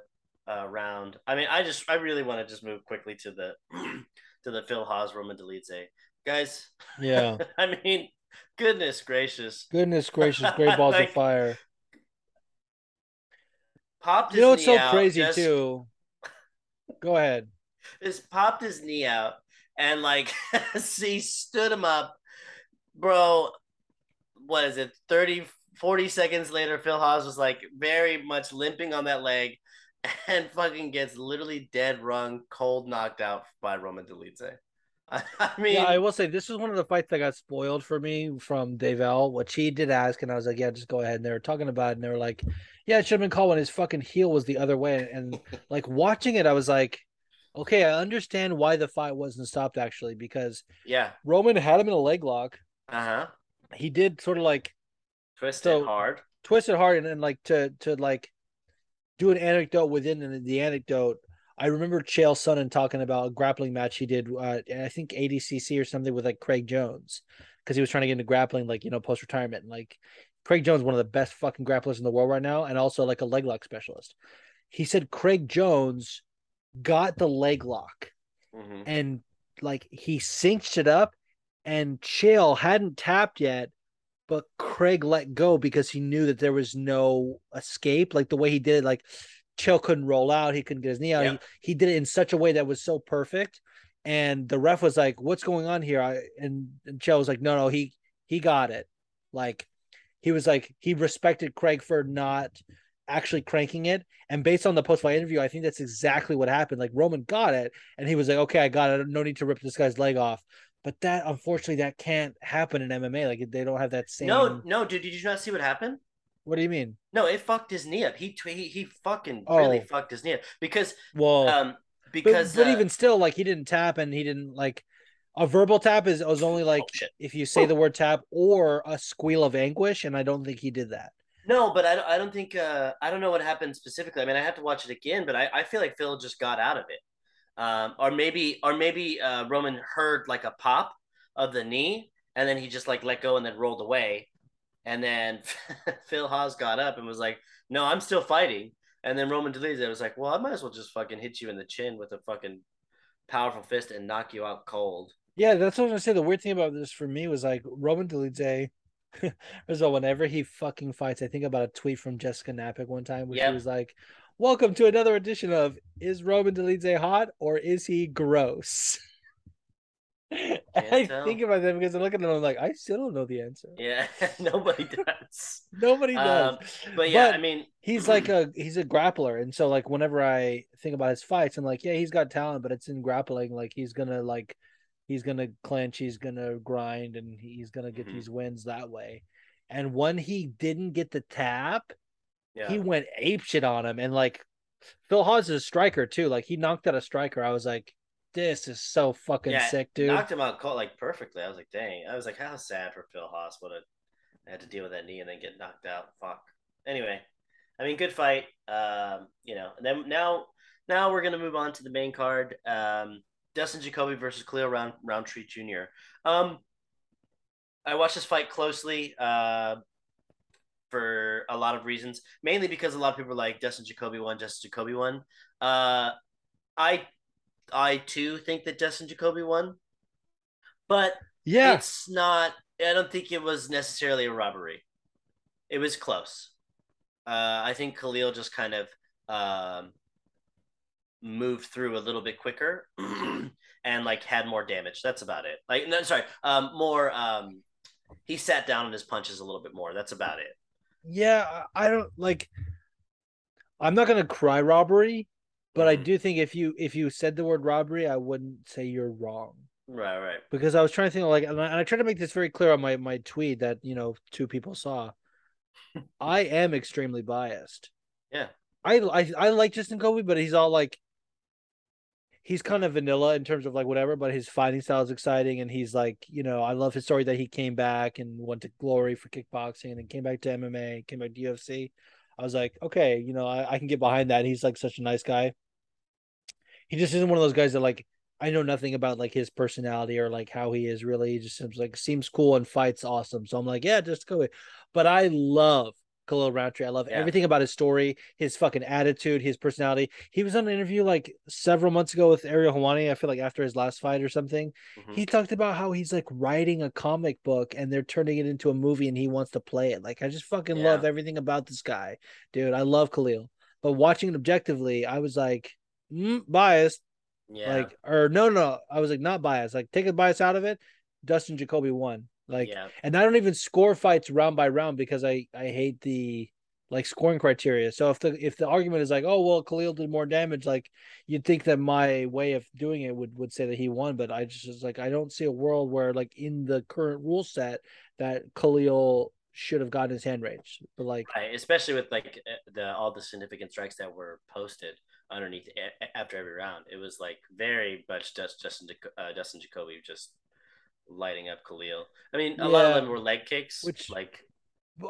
[SPEAKER 4] uh, round. I mean, I just I really want to just move quickly to the [CLEARS THROAT] to the Phil Hawes Roman Dolidze guys.
[SPEAKER 3] Yeah. [LAUGHS]
[SPEAKER 4] I mean, goodness gracious,
[SPEAKER 3] Goodness gracious, [LAUGHS] great balls
[SPEAKER 4] Like,
[SPEAKER 3] of fire.
[SPEAKER 4] popped his knee out.
[SPEAKER 3] You know what's so crazy
[SPEAKER 4] just-
[SPEAKER 3] too? Go ahead.
[SPEAKER 4] Just popped his knee out and like [LAUGHS] he stood him up, bro. What is it? 30, 40 seconds later, Phil Hawes was like very much limping on that leg [LAUGHS] and fucking gets literally dead rung, cold knocked out by Roman Dolidze. [LAUGHS] I, mean,
[SPEAKER 3] yeah, I will say this is one of the fights that got spoiled for me from Davell, which he did ask, and I was like, "Yeah, just go ahead." And they were talking about it, and they were like, "Yeah, it should have been called when his fucking heel was the other way." And [LAUGHS] like watching it, I was like, "Okay, I understand why the fight wasn't stopped actually, because
[SPEAKER 4] yeah,
[SPEAKER 3] Roman had him in a leg lock.
[SPEAKER 4] uh huh.
[SPEAKER 3] He did sort of like
[SPEAKER 4] twist
[SPEAKER 3] So-
[SPEAKER 4] hard.
[SPEAKER 3] twist it hard, and then like to to like do an anecdote within the anecdote." I remember Chael Sonnen talking about a grappling match he did, uh, I think ADCC or something with like Craig Jones, because he was trying to get into grappling, like you know, post retirement. And like Craig Jones, one of the best fucking grapplers in the world right now, and also like a leg lock specialist. He said Craig Jones got the leg lock
[SPEAKER 4] hmm
[SPEAKER 3] and like he cinched it up, and Chael hadn't tapped yet, but Craig let go because he knew that there was no escape. Like the way he did it, like Chael couldn't roll out, he couldn't get his knee out.
[SPEAKER 4] Yeah.
[SPEAKER 3] He, he did it in such a way that was so perfect. And the ref was like, "What's going on here?" I, and, and Chael was like, "No, no, he he got it." Like he was like he respected Craig for not actually cranking it. And based on the post fight interview, I think that's exactly what happened. Like Roman got it, and he was like, "Okay, I got it. No need to rip this guy's leg off." But that unfortunately that can't happen in MMA. Like they don't have that same.
[SPEAKER 4] No, no, dude, did you not see what happened?
[SPEAKER 3] What do you mean?
[SPEAKER 4] No, it fucked his knee up. He he, he fucking really
[SPEAKER 3] Oh.
[SPEAKER 4] fucked his knee up because
[SPEAKER 3] Well,
[SPEAKER 4] um because
[SPEAKER 3] but
[SPEAKER 4] uh,
[SPEAKER 3] even still, like he didn't tap, and he didn't like a verbal tap is was only like
[SPEAKER 4] oh,
[SPEAKER 3] if you say the word tap or a squeal of anguish, and I don't think he did that.
[SPEAKER 4] No, but I don't, I don't think uh, I don't know what happened specifically. I mean, I have to watch it again, but I, I feel like Phil just got out of it, um, or maybe or maybe uh, Roman heard like a pop of the knee, and then he just like let go and then rolled away, and then [LAUGHS] Phil Hawes got up and was like, "No, I'm still fighting," and then Roman Dolidze was like, "Well, I might as well just fucking hit you in the chin with a fucking powerful fist and knock you out cold."
[SPEAKER 3] Yeah, that's what I was gonna say. The weird thing about this for me was like Roman Dolidze. [LAUGHS] First of all, whenever he fucking fights, I think about a tweet from Jessica Napick one time where
[SPEAKER 4] Yep.
[SPEAKER 3] she was like, "Welcome to another edition of Is Roman Dolidze hot or is he gross?" [LAUGHS] I
[SPEAKER 4] tell.
[SPEAKER 3] think about that because I look at it, I'm like, I still don't know the answer.
[SPEAKER 4] Yeah, [LAUGHS] nobody does. [LAUGHS]
[SPEAKER 3] Nobody does.
[SPEAKER 4] Um, But yeah, I mean,
[SPEAKER 3] he's [CLEARS THROAT] like a he's a grappler and so like whenever i think about his fights i'm like yeah he's got talent but it's in grappling like he's gonna like he's gonna clinch he's gonna grind and he's gonna get
[SPEAKER 4] Mhm.
[SPEAKER 3] these wins that way and when he didn't get the tap
[SPEAKER 4] yeah.
[SPEAKER 3] he went ape shit on him and like phil Hawes is a striker too like he knocked out a striker i was like this is so fucking
[SPEAKER 4] Yeah,
[SPEAKER 3] sick dude
[SPEAKER 4] knocked him out cold like perfectly. I was like, dang. I was like, how sad for Phil Hawes. What a I had to deal with that knee and then get knocked out. Fuck. Anyway, I mean, good fight. Um, you know, and then now now we're gonna move on to the main card. Um, Dustin Jacoby versus Cleo Round Rountree Jr. Um, I watched this fight closely. Uh, for a lot of reasons, mainly because a lot of people were like Dustin Jacoby won, Justin Jacoby won. Uh, I I too think that Justin Jacoby won, but
[SPEAKER 3] yeah
[SPEAKER 4] it's not. I don't think it was necessarily a robbery. It was close. Uh, I think Khalil just kind of um, moved through a little bit quicker [CLEARS THROAT] and like had more damage. That's about it. Like, no, sorry, um, more. Um, he sat down on his punches a little bit more. That's about it.
[SPEAKER 3] yeah I I don't like i'm not gonna cry robbery But I
[SPEAKER 4] Mhm.
[SPEAKER 3] do think if you if you said the word robbery, I wouldn't say you're wrong.
[SPEAKER 4] Right, right.
[SPEAKER 3] because I was trying to think like, and I, and I tried to make this very clear on my my tweet that you know two people saw. [LAUGHS] I am extremely biased.
[SPEAKER 4] Yeah.
[SPEAKER 3] I I I like Justin Kobe, but he's all like, he's kind of vanilla in terms of like whatever, but his fighting style is exciting, and he's like, you know, I love his story that he came back and went to glory for kickboxing, and then came back to MMA, came back to UFC. I was like, okay, you know, I, I can get behind that. He's like such a nice guy. He just isn't one of those guys that like I know nothing about like his personality or like how he is really. He just seems like seems cool and fights awesome. So I'm like, yeah, just go. But I love Khalil Rountree. I love
[SPEAKER 4] Yeah.
[SPEAKER 3] everything about his story, his fucking attitude, his personality. He was on an interview like several months ago with Ariel Helwani. I feel like after his last fight or something.
[SPEAKER 4] Mhm.
[SPEAKER 3] He talked about how he's like writing a comic book and they're turning it into a movie and he wants to play it. Like I just fucking love everything about this guy, dude. I love Khalil. But watching it objectively, I was like, mm, biased.
[SPEAKER 4] yeah.
[SPEAKER 3] Like, or no, no, I was like not biased. Like, take the bias out of it. Dustin Jacoby won. Like,
[SPEAKER 4] yeah.
[SPEAKER 3] and I don't even score fights round by round because I I hate the like scoring criteria. So if the if the argument is like, oh well, Khalil did more damage, like you'd think that my way of doing it would would say that he won, but I just was like I don't see a world where like in the current rule set that Khalil should have gotten his hand raised. But like,
[SPEAKER 4] Right, especially with like eh, the all the significant strikes that were posted underneath after every round. It was like very much just Justin uh, Dustin Jacoby just lighting up Khalil. I mean, a lot of them were leg kicks,
[SPEAKER 3] Which-
[SPEAKER 4] like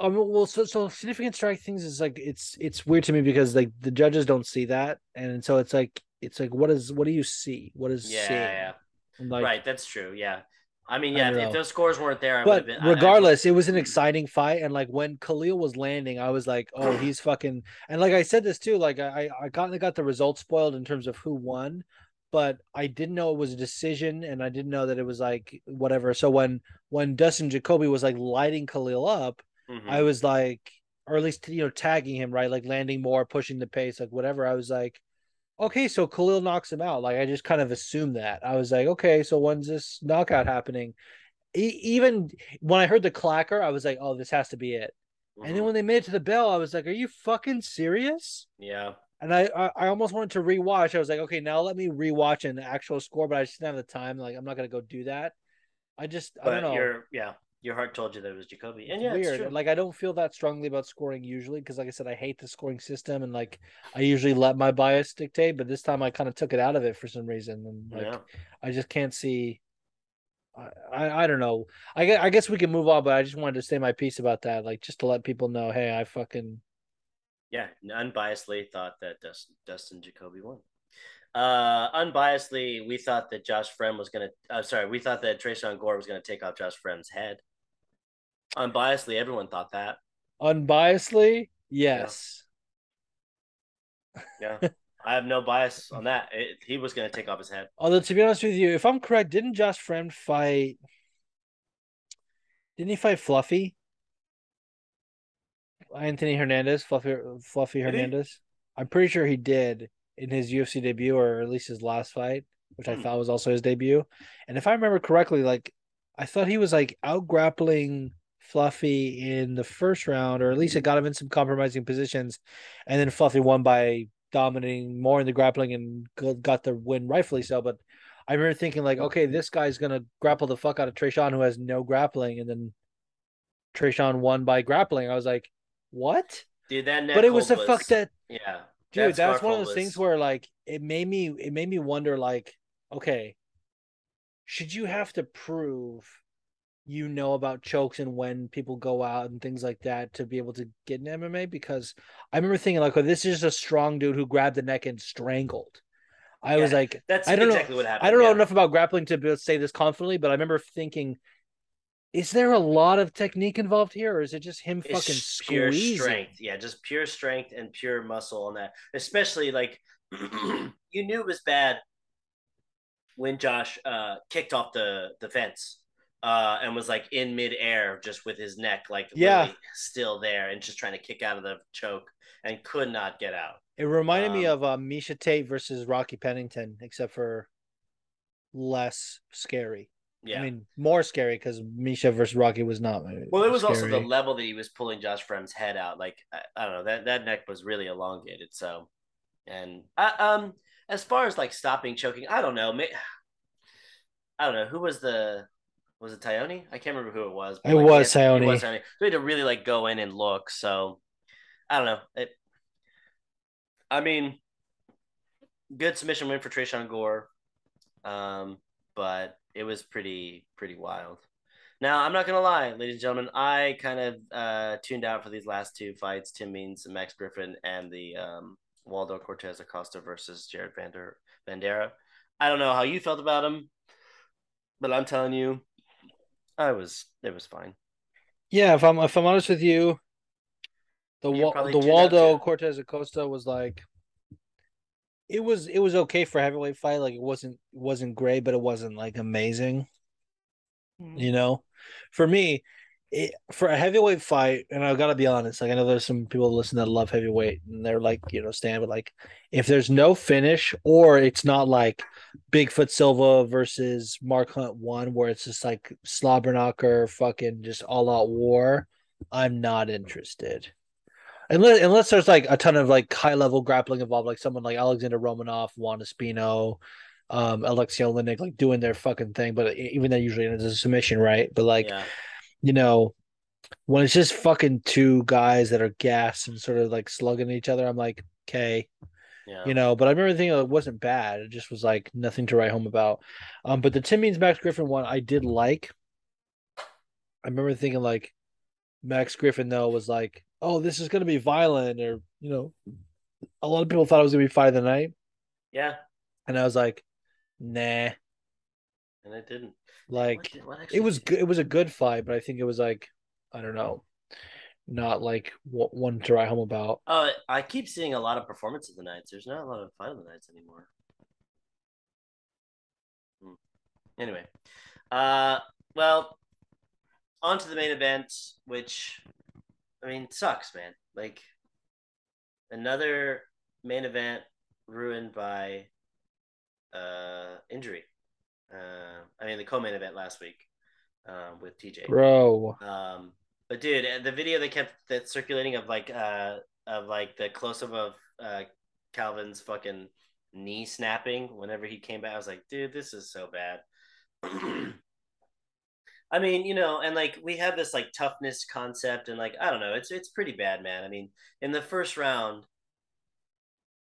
[SPEAKER 3] I mean, well, so so significant strike things is like it's it's weird to me because like the judges don't see that, and so it's like it's like what is what do you see? What is
[SPEAKER 4] yeah,
[SPEAKER 3] seeing?
[SPEAKER 4] yeah,
[SPEAKER 3] like,
[SPEAKER 4] right. That's true. Yeah, I mean, yeah.
[SPEAKER 3] don't
[SPEAKER 4] If, if those scores weren't there, I would have
[SPEAKER 3] But
[SPEAKER 4] been. I- I-
[SPEAKER 3] regardless, it was an exciting fight, and like when Khalil was landing, I was like, "Oh, [CLEARS THROAT] he's fucking." And like I said this too, like I I kind of got the results spoiled in terms of who won, but I didn't know it was a decision, and I didn't know that it was like whatever. So when when Dustin Jacoby was like lighting Khalil up,
[SPEAKER 4] Mhm.
[SPEAKER 3] I was like, or at least you know tagging him right, like landing more, pushing the pace, like whatever. I was like. Okay, so Khalil knocks him out. Like I just kind of assumed that. I was like, okay, so when's this knockout happening? E- even when I heard the clacker, I was like, "Oh, this has to be it." And then
[SPEAKER 4] Mhm.
[SPEAKER 3] when they made it to the bell, I was like, "Are you fucking serious?"
[SPEAKER 4] yeah,
[SPEAKER 3] And I, I, I almost wanted to rewatch. I was like, "Okay, now let me rewatch an actual score," but I just didn't have the time. Like, I'm not gonna go do that. I just, I don't know.
[SPEAKER 4] yeah, your heart told you that it was Jacoby, and yeah, it's
[SPEAKER 3] weird. Like, I don't feel that strongly about scoring usually because, like I said, I hate the scoring system, and like I usually let my bias dictate. But this time, I kind of took it out of it for some reason, and like
[SPEAKER 4] yeah.
[SPEAKER 3] I just can't see. I, I, I don't know. I guess, I guess we can move on, but I just wanted to say my piece about that, like just to let people know, hey, I fucking
[SPEAKER 4] yeah, unbiasedly thought that Dustin, Dustin Jacoby won. Uh, unbiasedly, we thought that Josh Fremd was gonna. Uh, sorry, we thought that Tresean Gore was gonna take off Josh Fremd's head. Unbiasedly, everyone thought that.
[SPEAKER 3] unbiasedly, yes. [LAUGHS]
[SPEAKER 4] Yeah, [LAUGHS] I have no bias on that. It, he was gonna take off his head.
[SPEAKER 3] Although to be honest with you, if I'm correct, didn't Josh Fremd fight? Didn't he fight Fluffy? Anthony Hernandez, Fluffy, Fluffy
[SPEAKER 4] Did he?
[SPEAKER 3] Hernandez. I'm pretty sure he did in his UFC debut, or at least his last fight, which I
[SPEAKER 4] Hmm.
[SPEAKER 3] thought was also his debut. And if I remember correctly, like I thought he was like out grappling Fluffy in the first round, or at least it got him in some compromising positions, and then Fluffy won by dominating more in the grappling and got the win, rightfully so. But I remember thinking like, okay, this guy's gonna grapple the fuck out of Tresean, who has no grappling, and then Tresean won by grappling. I was like, what?
[SPEAKER 4] Dude, that
[SPEAKER 3] but it was the
[SPEAKER 4] hold
[SPEAKER 3] fuck that
[SPEAKER 4] Yeah,
[SPEAKER 3] dude
[SPEAKER 4] that
[SPEAKER 3] that's one of those things where like it made me it made me wonder like okay should you have to prove you know about chokes and when people go out and things like that to be able to get an MMA because I remember thinking like oh this is just a strong dude who grabbed the neck and strangled. I was like
[SPEAKER 4] That's
[SPEAKER 3] I don't know-
[SPEAKER 4] exactly what happened.
[SPEAKER 3] I don't know enough about grappling to be able to say this confidently but I remember thinking is there a lot of technique involved here or is it just him
[SPEAKER 4] It's
[SPEAKER 3] fucking
[SPEAKER 4] pure
[SPEAKER 3] squeezing
[SPEAKER 4] strength. Yeah, just pure strength and pure muscle on that. Especially like [CLEARS THROAT] you knew it was bad when Josh uh, kicked off the the fence uh, and was like in midair, just with his neck like
[SPEAKER 3] Yeah.
[SPEAKER 4] still there and just trying to kick out of the choke and could not get out.
[SPEAKER 3] It reminded me
[SPEAKER 4] Um,
[SPEAKER 3] of uh, Miesha Tate versus Rocky Pennington, except for less scary.
[SPEAKER 4] Yeah.
[SPEAKER 3] I mean, more scary because Miesha versus Rocky was not. uh,
[SPEAKER 4] well, it was also the level that he was pulling Josh Fremd's head out. Like I, I don't know, that that neck was really elongated. So, and I, um, as far as like stopping choking, I don't know. May- I don't know who was the was it Tyone? I can't remember who it was.
[SPEAKER 3] It
[SPEAKER 4] like,
[SPEAKER 3] was
[SPEAKER 4] had-
[SPEAKER 3] Tyone.
[SPEAKER 4] It was Tyone. So we had to really like go in and look. So I don't know. It, I mean, good submission win for Tresean Gore, um, but it was pretty pretty wild. Now I'm not gonna lie, ladies and gentlemen, I kind of uh, tuned out for these last two fights: Tim Means and Max Griffin, and the um, Waldo Cortes Acosta versus Jared Vander Vanderaa. I don't know how you felt about him, but I'm telling you, I was it was fine.
[SPEAKER 3] Yeah, if I'm if I'm honest with you, the Wa- the Waldo. Cortes Acosta was like it was it was okay for heavyweight fight. Like it wasn't wasn't great, but it wasn't like amazing. Mm-hmm. You know, for me, it, for a heavyweight fight, and I gotta be honest, like I know there's some people listen that love heavyweight, and they're like, you know, stand, but like if there's no finish or it's not like Bigfoot Silva versus Mark Hunt one, where it's just like slobber knocker, fucking just all out war, I'm not interested. Unless unless there's like a ton of like high level grappling involved, like someone like Alexander Romanov, Juan Espino, um, Aleksei Oleinik, like doing their fucking thing, but even that usually ends a submission, right? But like
[SPEAKER 4] yeah,
[SPEAKER 3] you know, when it's just fucking two guys that are gassed and sort of like slugging each other, I'm like, okay,
[SPEAKER 4] yeah,
[SPEAKER 3] you know. But I remember thinking it wasn't bad. It just was like nothing to write home about. Um, but the Tim Means Max Griffin one I did like. I remember thinking like Max Griffin though was like, oh, this is gonna be violent, or you know, a lot of people thought it was gonna be fight of the night,
[SPEAKER 4] yeah,
[SPEAKER 3] and I was like, nah.
[SPEAKER 4] and it didn't.
[SPEAKER 3] Like
[SPEAKER 4] What did- what
[SPEAKER 3] it was
[SPEAKER 4] did-
[SPEAKER 3] good. It was a good fight, but I think it was like I don't know, not like w- one to write home about.
[SPEAKER 4] Oh, I keep seeing a lot of performance of the nights. There's not a lot of fight of the nights anymore. Hmm. Anyway, uh, well, on to the main event, which I mean sucks, man. Like another main event ruined by uh injury. Uh, I mean the co-main event last week uh, with TJ.
[SPEAKER 3] Bro,
[SPEAKER 4] Um, but dude, the video they kept that circulating of like uh of like the close up of uh Calvin's fucking knee snapping whenever he came back, I was like, dude, this is so bad. [CLEARS THROAT] I mean, you know, and like we have this like toughness concept, and like I don't know, it's it's pretty bad, man. I mean, in the first round,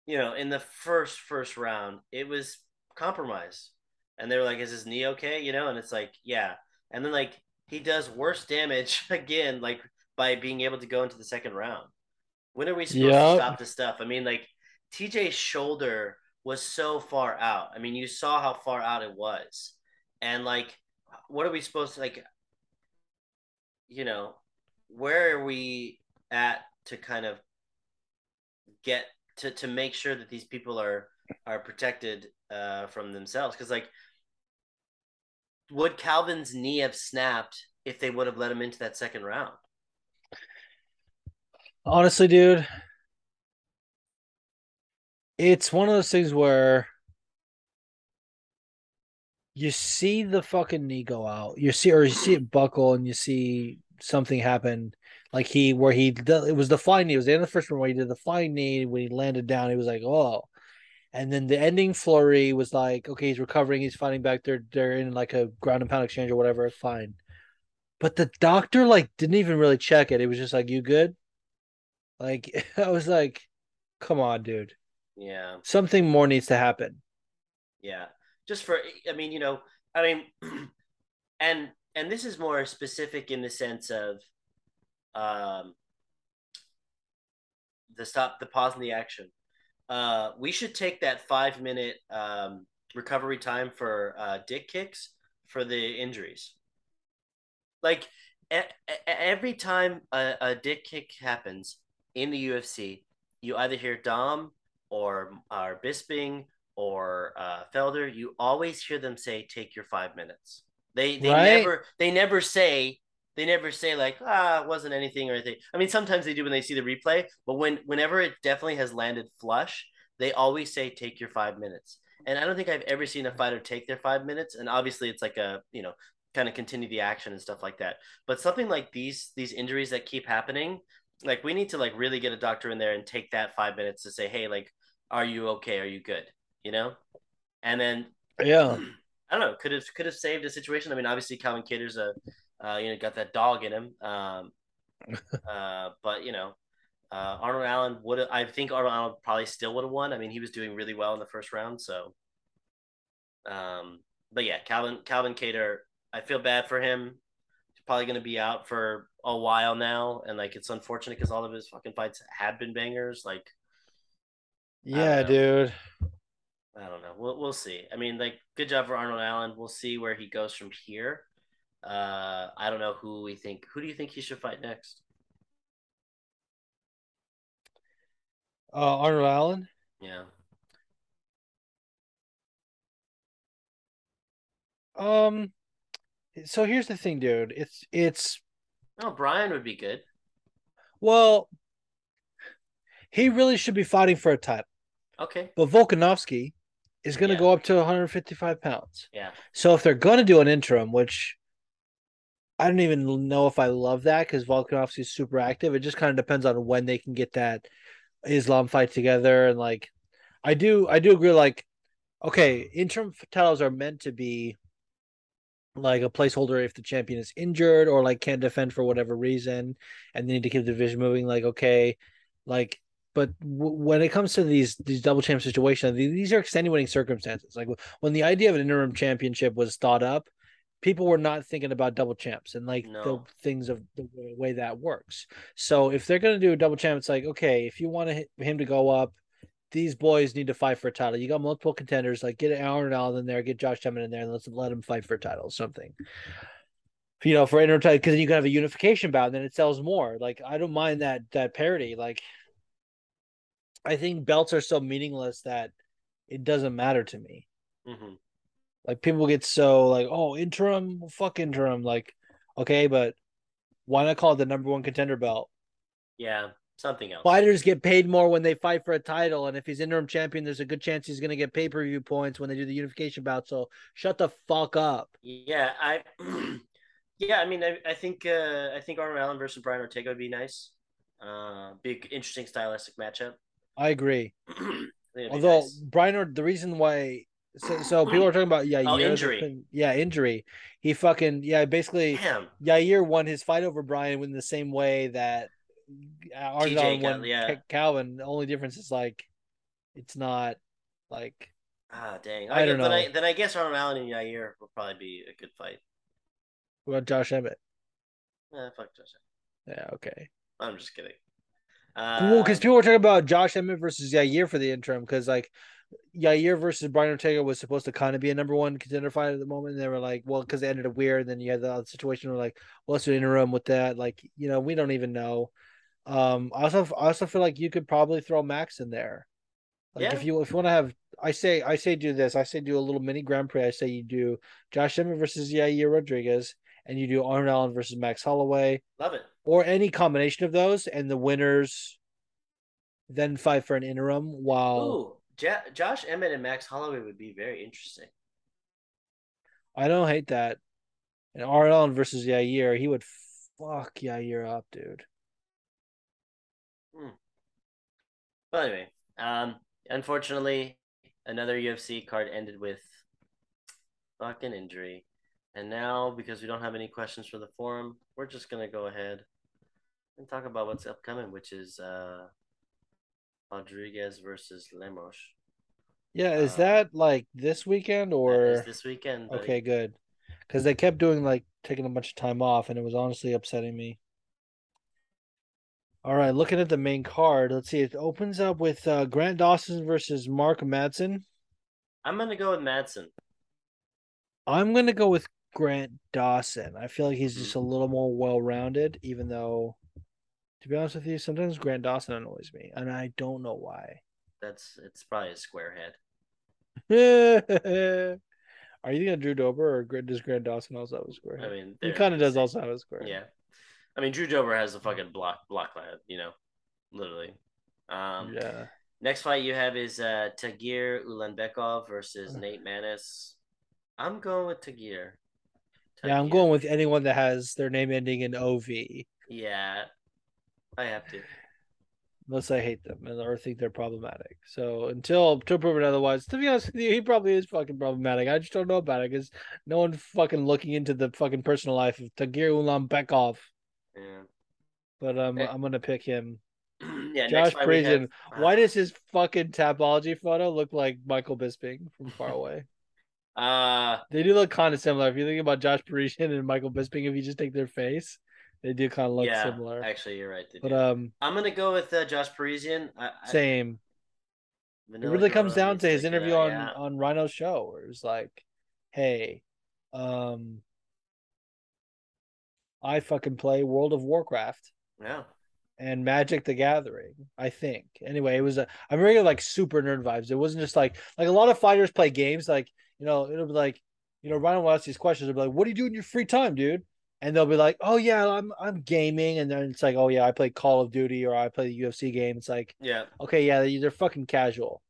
[SPEAKER 4] you know, in the first first round, it was compromised, and they were like, "Is his knee okay?" You know, and it's like, yeah, and then like he does worse damage [LAUGHS] again, like by being able to go into the second round. When are we supposed
[SPEAKER 3] Yup.
[SPEAKER 4] to stop this stuff? I mean, like TJ's shoulder was so far out. I mean, you saw how far out it was, and like, what are we supposed to like? You know, where are we at to kind of get to to make sure that these people are are protected uh, from themselves? Because like would Calvin's knee have snapped if they would have let him into that second round?
[SPEAKER 3] honestly, dude, it's one of those things where you see the fucking knee go out, you see, or you see it buckle, and you see something happen. Like he, where he, it was the flying knee. It was the end of the first one where he did the flying knee. When he landed down, he was like, "Oh," and then the ending flurry was like, "Okay, he's recovering. He's fighting back. They're they're in like a ground and pound exchange or whatever. Fine." But the doctor like didn't even really check it. It was just like, "You good?" Like [LAUGHS] I was like, "Come on, dude.
[SPEAKER 4] Yeah,
[SPEAKER 3] Something more needs to happen."
[SPEAKER 4] yeah. Just for I mean, you know, I mean, [CLEARS THROAT] and and this is more specific in the sense of, um, the stop, the pause, and the action. Uh, we should take that five minute um, recovery time for uh, dick kicks for the injuries. Like e- every time a, a dick kick happens in the UFC, you either hear Dom or or Bisping or uh, Felder. You always hear them say, "Take your five minutes." They they
[SPEAKER 3] Right.
[SPEAKER 4] never they never say they never say like ah it wasn't anything or anything. I mean sometimes they do when they see the replay, but when whenever it definitely has landed flush, they always say take your five minutes. And I don't think I've ever seen a fighter take their five minutes. And obviously it's like a you know kind of continue the action and stuff like that. But something like these these injuries that keep happening, like we need to like really get a doctor in there and take that five minutes to say hey like are you okay? Are you good? You know, and then [CLEARS THROAT]
[SPEAKER 3] Yeah.
[SPEAKER 4] I don't know, could have could have saved the situation. I mean, obviously Calvin Kattar's a uh, you know got that dog in him, um, [LAUGHS] uh, but you know. Uh, Arnold Allen would I think Arnold Allen probably still would have won. I mean, he was doing really well in the first round, so um, but yeah, Calvin Calvin Cater, I feel bad for him. He's probably going to be out for a while now, and like it's unfortunate because all of his fucking fights have been bangers. Like
[SPEAKER 3] Yeah, dude.
[SPEAKER 4] I don't know. We'll we'll see. I mean, like good job for Arnold Allen. We'll see where he goes from here. Uh, I don't know who we think. Who do you think he should fight next?
[SPEAKER 3] Uh, Arnold Allen.
[SPEAKER 4] Yeah.
[SPEAKER 3] Um, so here's the thing, dude. It's it's
[SPEAKER 4] Oh, Brian would be good.
[SPEAKER 3] well, he really should be fighting for a title,
[SPEAKER 4] Okay.
[SPEAKER 3] but Volkanovski is going to
[SPEAKER 4] Yeah.
[SPEAKER 3] go up to 155 pounds.
[SPEAKER 4] Yeah.
[SPEAKER 3] So if they're going to do an interim, which I don't even know if I love that because Volkanovski is super active. It just kind of depends on when they can get that Islam fight together and like I do I do agree like okay, interim titles are meant to be like a placeholder if the champion is injured or like can't defend for whatever reason and they need to keep the division moving like okay like but w- when it comes to these these double champ situations these are extenuating circumstances like when the idea of an interim championship was thought up people were not thinking about double champs and like the things of the way- way that works so if they're going to do a double champ it's like okay if you want to him to go up these boys need to fight for a title. You got multiple contenders, like get Aaron Allen in there, get Josh Emmett in there, and let's let him fight for a title, something. You know, for interim title, because then you can have a unification bout, and then it sells more. Like I don't mind that that parity. Like I think belts are so meaningless that it doesn't matter to me.
[SPEAKER 4] hmm
[SPEAKER 3] Like people get so like, oh, interim, fuck interim. Like, okay, but why not call it the number one contender belt?
[SPEAKER 4] Yeah. Something else.
[SPEAKER 3] Fighters get paid more when they fight for a title, and if he's interim champion, there's a good chance he's going to get pay per view points when they do the unification bout. So shut the fuck up.
[SPEAKER 4] Yeah, I [CLEARS THROAT] yeah, I mean I, I think uh I think Arnold Allen versus Brian Ortega would be nice. Uh big interesting stylistic matchup.
[SPEAKER 3] I agree.
[SPEAKER 4] I think it'd be
[SPEAKER 3] Although
[SPEAKER 4] nice.
[SPEAKER 3] Brian, the reason why, so, so people are talking about yeah, [CLEARS THROAT]
[SPEAKER 4] Oh, injury.
[SPEAKER 3] yeah, injury. He fucking yeah, basically
[SPEAKER 4] Damn.
[SPEAKER 3] Yair won his fight over Brian in the same way that Arnold
[SPEAKER 4] TJ
[SPEAKER 3] Allen
[SPEAKER 4] got-
[SPEAKER 3] won
[SPEAKER 4] yeah.
[SPEAKER 3] Ca- Calvin. The only difference is like, it's not like
[SPEAKER 4] Ah dang.
[SPEAKER 3] I
[SPEAKER 4] I
[SPEAKER 3] don't
[SPEAKER 4] Then
[SPEAKER 3] know.
[SPEAKER 4] I then I guess Arnold Allen and Yair will probably be a good fight.
[SPEAKER 3] well, Josh Emmett.
[SPEAKER 4] Eh, fuck Josh.
[SPEAKER 3] Yeah, okay.
[SPEAKER 4] I'm just kidding.
[SPEAKER 3] Well, because
[SPEAKER 4] Uh,
[SPEAKER 3] people were talking about Josh Emmett versus Yair for the interim, because like Yair versus Brian Ortega was supposed to kind of be a number one contender fight at the moment. And they were like, well, because they ended up weird. And then you had the other situation where like, well, let's an interim with that. Like, you know, we don't even know. Um, I also I also feel like you could probably throw Max in there. Like
[SPEAKER 4] Yeah.
[SPEAKER 3] if you if you want to have, I say I say do this. I say do a little mini Grand Prix. I say you do Josh Emmett versus Yair Rodriguez, and you do Arnold Allen versus Max Holloway
[SPEAKER 4] love it.
[SPEAKER 3] or any combination of those, and the winners then fight for an interim while
[SPEAKER 4] Ooh, ja- Josh Emmett and Max Holloway would be very interesting.
[SPEAKER 3] I don't hate that. And Arnold Allen versus Yair, he would fuck Yair up, dude.
[SPEAKER 4] But anyway, um, unfortunately, another UFC card ended with fucking injury. And now, because we don't have any questions for the forum, we're just gonna go ahead and talk about what's upcoming, which is uh Rodriguez versus Lemos.
[SPEAKER 3] Yeah, is
[SPEAKER 4] Uh,
[SPEAKER 3] that like this weekend or
[SPEAKER 4] is this weekend. buddy.
[SPEAKER 3] okay, good. Because they kept doing like taking a bunch of time off, and it was honestly upsetting me. All right, looking at the main card, let's see. It opens up with uh, Grant Dawson versus Mark Madsen.
[SPEAKER 4] I'm gonna go with Madsen.
[SPEAKER 3] I'm gonna go with Grant Dawson. I feel like he's just a little more well-rounded, even though, to be honest with you, sometimes Grant Dawson annoys me, and I don't know why.
[SPEAKER 4] That's it's probably a square head. [LAUGHS]
[SPEAKER 3] Are you thinking of Drew Dober or does Grant Dawson also have a square
[SPEAKER 4] I
[SPEAKER 3] head?
[SPEAKER 4] mean,
[SPEAKER 3] he kind of does also have a square head.
[SPEAKER 4] Yeah. I mean, Drew Dober has a fucking block block line, you know, literally. Um,
[SPEAKER 3] yeah.
[SPEAKER 4] Next fight you have is uh, Tagir Ulanbekov versus [SIGHS] Nate Maness. I'm going with Tagir.
[SPEAKER 3] Yeah, I'm going with anyone that has their name ending in OV.
[SPEAKER 4] Yeah, I have to.
[SPEAKER 3] unless I hate them and or think they're problematic. So until until proven otherwise, to be honest with you, he probably is fucking problematic. I just don't know about it because no one fucking looking into the fucking personal life of Tagir Ulanbekov.
[SPEAKER 4] Yeah.
[SPEAKER 3] But um,
[SPEAKER 4] Eh.
[SPEAKER 3] I'm gonna pick him. [CLEARS THROAT]
[SPEAKER 4] yeah.
[SPEAKER 3] Josh
[SPEAKER 4] next fight we
[SPEAKER 3] Parisian.
[SPEAKER 4] have- [SIGHS]
[SPEAKER 3] Why does his fucking tapology photo look like Michael Bisping from far [LAUGHS] away?
[SPEAKER 4] Uh,
[SPEAKER 3] They do look kind of similar. If you think about Josh Parisian and Michael Bisping, if you just take their face, they do kind of look
[SPEAKER 4] yeah.
[SPEAKER 3] similar.
[SPEAKER 4] Actually, you're right.
[SPEAKER 3] But
[SPEAKER 4] do.
[SPEAKER 3] um,
[SPEAKER 4] I'm gonna go with uh, Josh Parisian. I, I,
[SPEAKER 3] same. It really comes down to his interview
[SPEAKER 4] out,
[SPEAKER 3] on
[SPEAKER 4] yeah.
[SPEAKER 3] on Rhino's show, where it's like, "Hey, um, I fucking play World of Warcraft
[SPEAKER 4] Yeah.
[SPEAKER 3] and Magic the Gathering." I think. Anyway, it was a I'm really like super nerd vibes. It wasn't just like like a lot of fighters play games. Like you know, it'll be like you know, Ryan will ask these questions. They'll be like, "What do you do in your free time, dude?" And they'll be like, "Oh yeah, I'm I'm gaming," and then it's like, "Oh yeah, I play Call of Duty or I play the UFC game." It's like
[SPEAKER 4] Yeah.
[SPEAKER 3] okay, yeah, they- they're fucking casual.